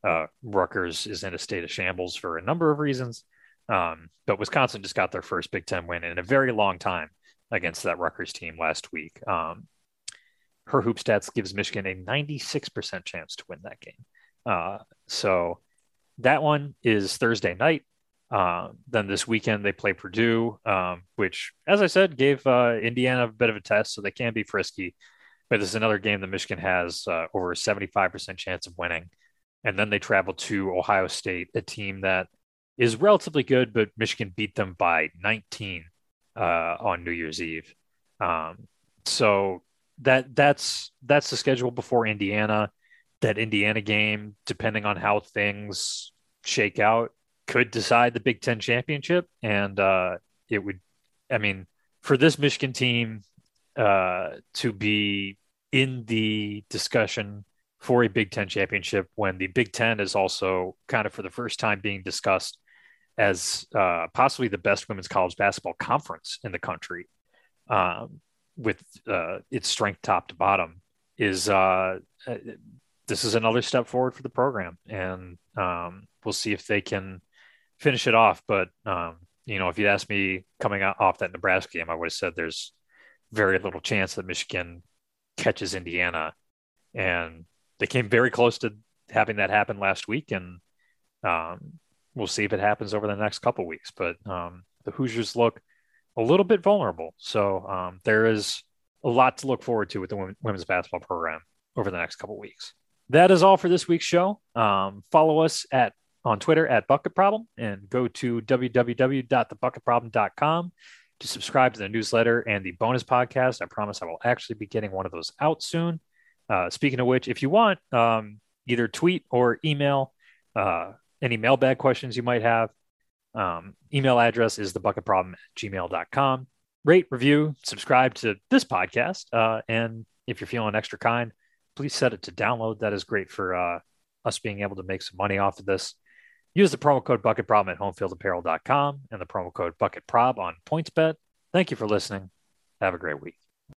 uh, Rutgers is in a state of shambles for a number of reasons. Um, but Wisconsin just got their first Big Ten win in a very long time against that Rutgers team last week. Um, her hoop stats gives Michigan a 96% chance to win that game. Uh, so that one is Thursday night. Uh, then this weekend they play Purdue, um, which, as I said, gave uh, Indiana a bit of a test, so they can be frisky. but this is another game that Michigan has uh, over a 75% chance of winning. And then they travel to Ohio State, a team that is relatively good, but Michigan beat them by 19 uh, on New Year's Eve. Um, so that that's that's the schedule before Indiana. That Indiana game, depending on how things shake out, could decide the Big Ten championship, and uh, it would. I mean, for this Michigan team uh, to be in the discussion for a Big Ten championship when the Big Ten is also kind of for the first time being discussed as uh, possibly the best women's college basketball conference in the country, um, with uh, its strength top to bottom, is uh, uh, this is another step forward for the program, and um, we'll see if they can finish it off. But um, you know, if you'd asked me coming off that Nebraska game, I would have said there's very little chance that Michigan catches Indiana, and they came very close to having that happen last week, and um, we'll see if it happens over the next couple weeks. But um, the Hoosiers look a little bit vulnerable, so um, there is a lot to look forward to with the women's basketball program over the next couple weeks. That is all for this week's show. Um, follow us at on Twitter at Bucket Problem and go to www.thebucketproblem.com to subscribe to the newsletter and the bonus podcast. I promise I will actually be getting one of those out soon. Uh, speaking of which, if you want, um, either tweet or email uh, any mailbag questions you might have. Um, email address is thebucketproblem at gmail.com. Rate, review, subscribe to this podcast. Uh, and if you're feeling extra kind, please set it to download. That is great for uh, us being able to make some money off of this. Use the promo code BucketProblem at homefieldapparel.com and the promo code BucketProb on PointsBet. Thank you for listening. Have a great week.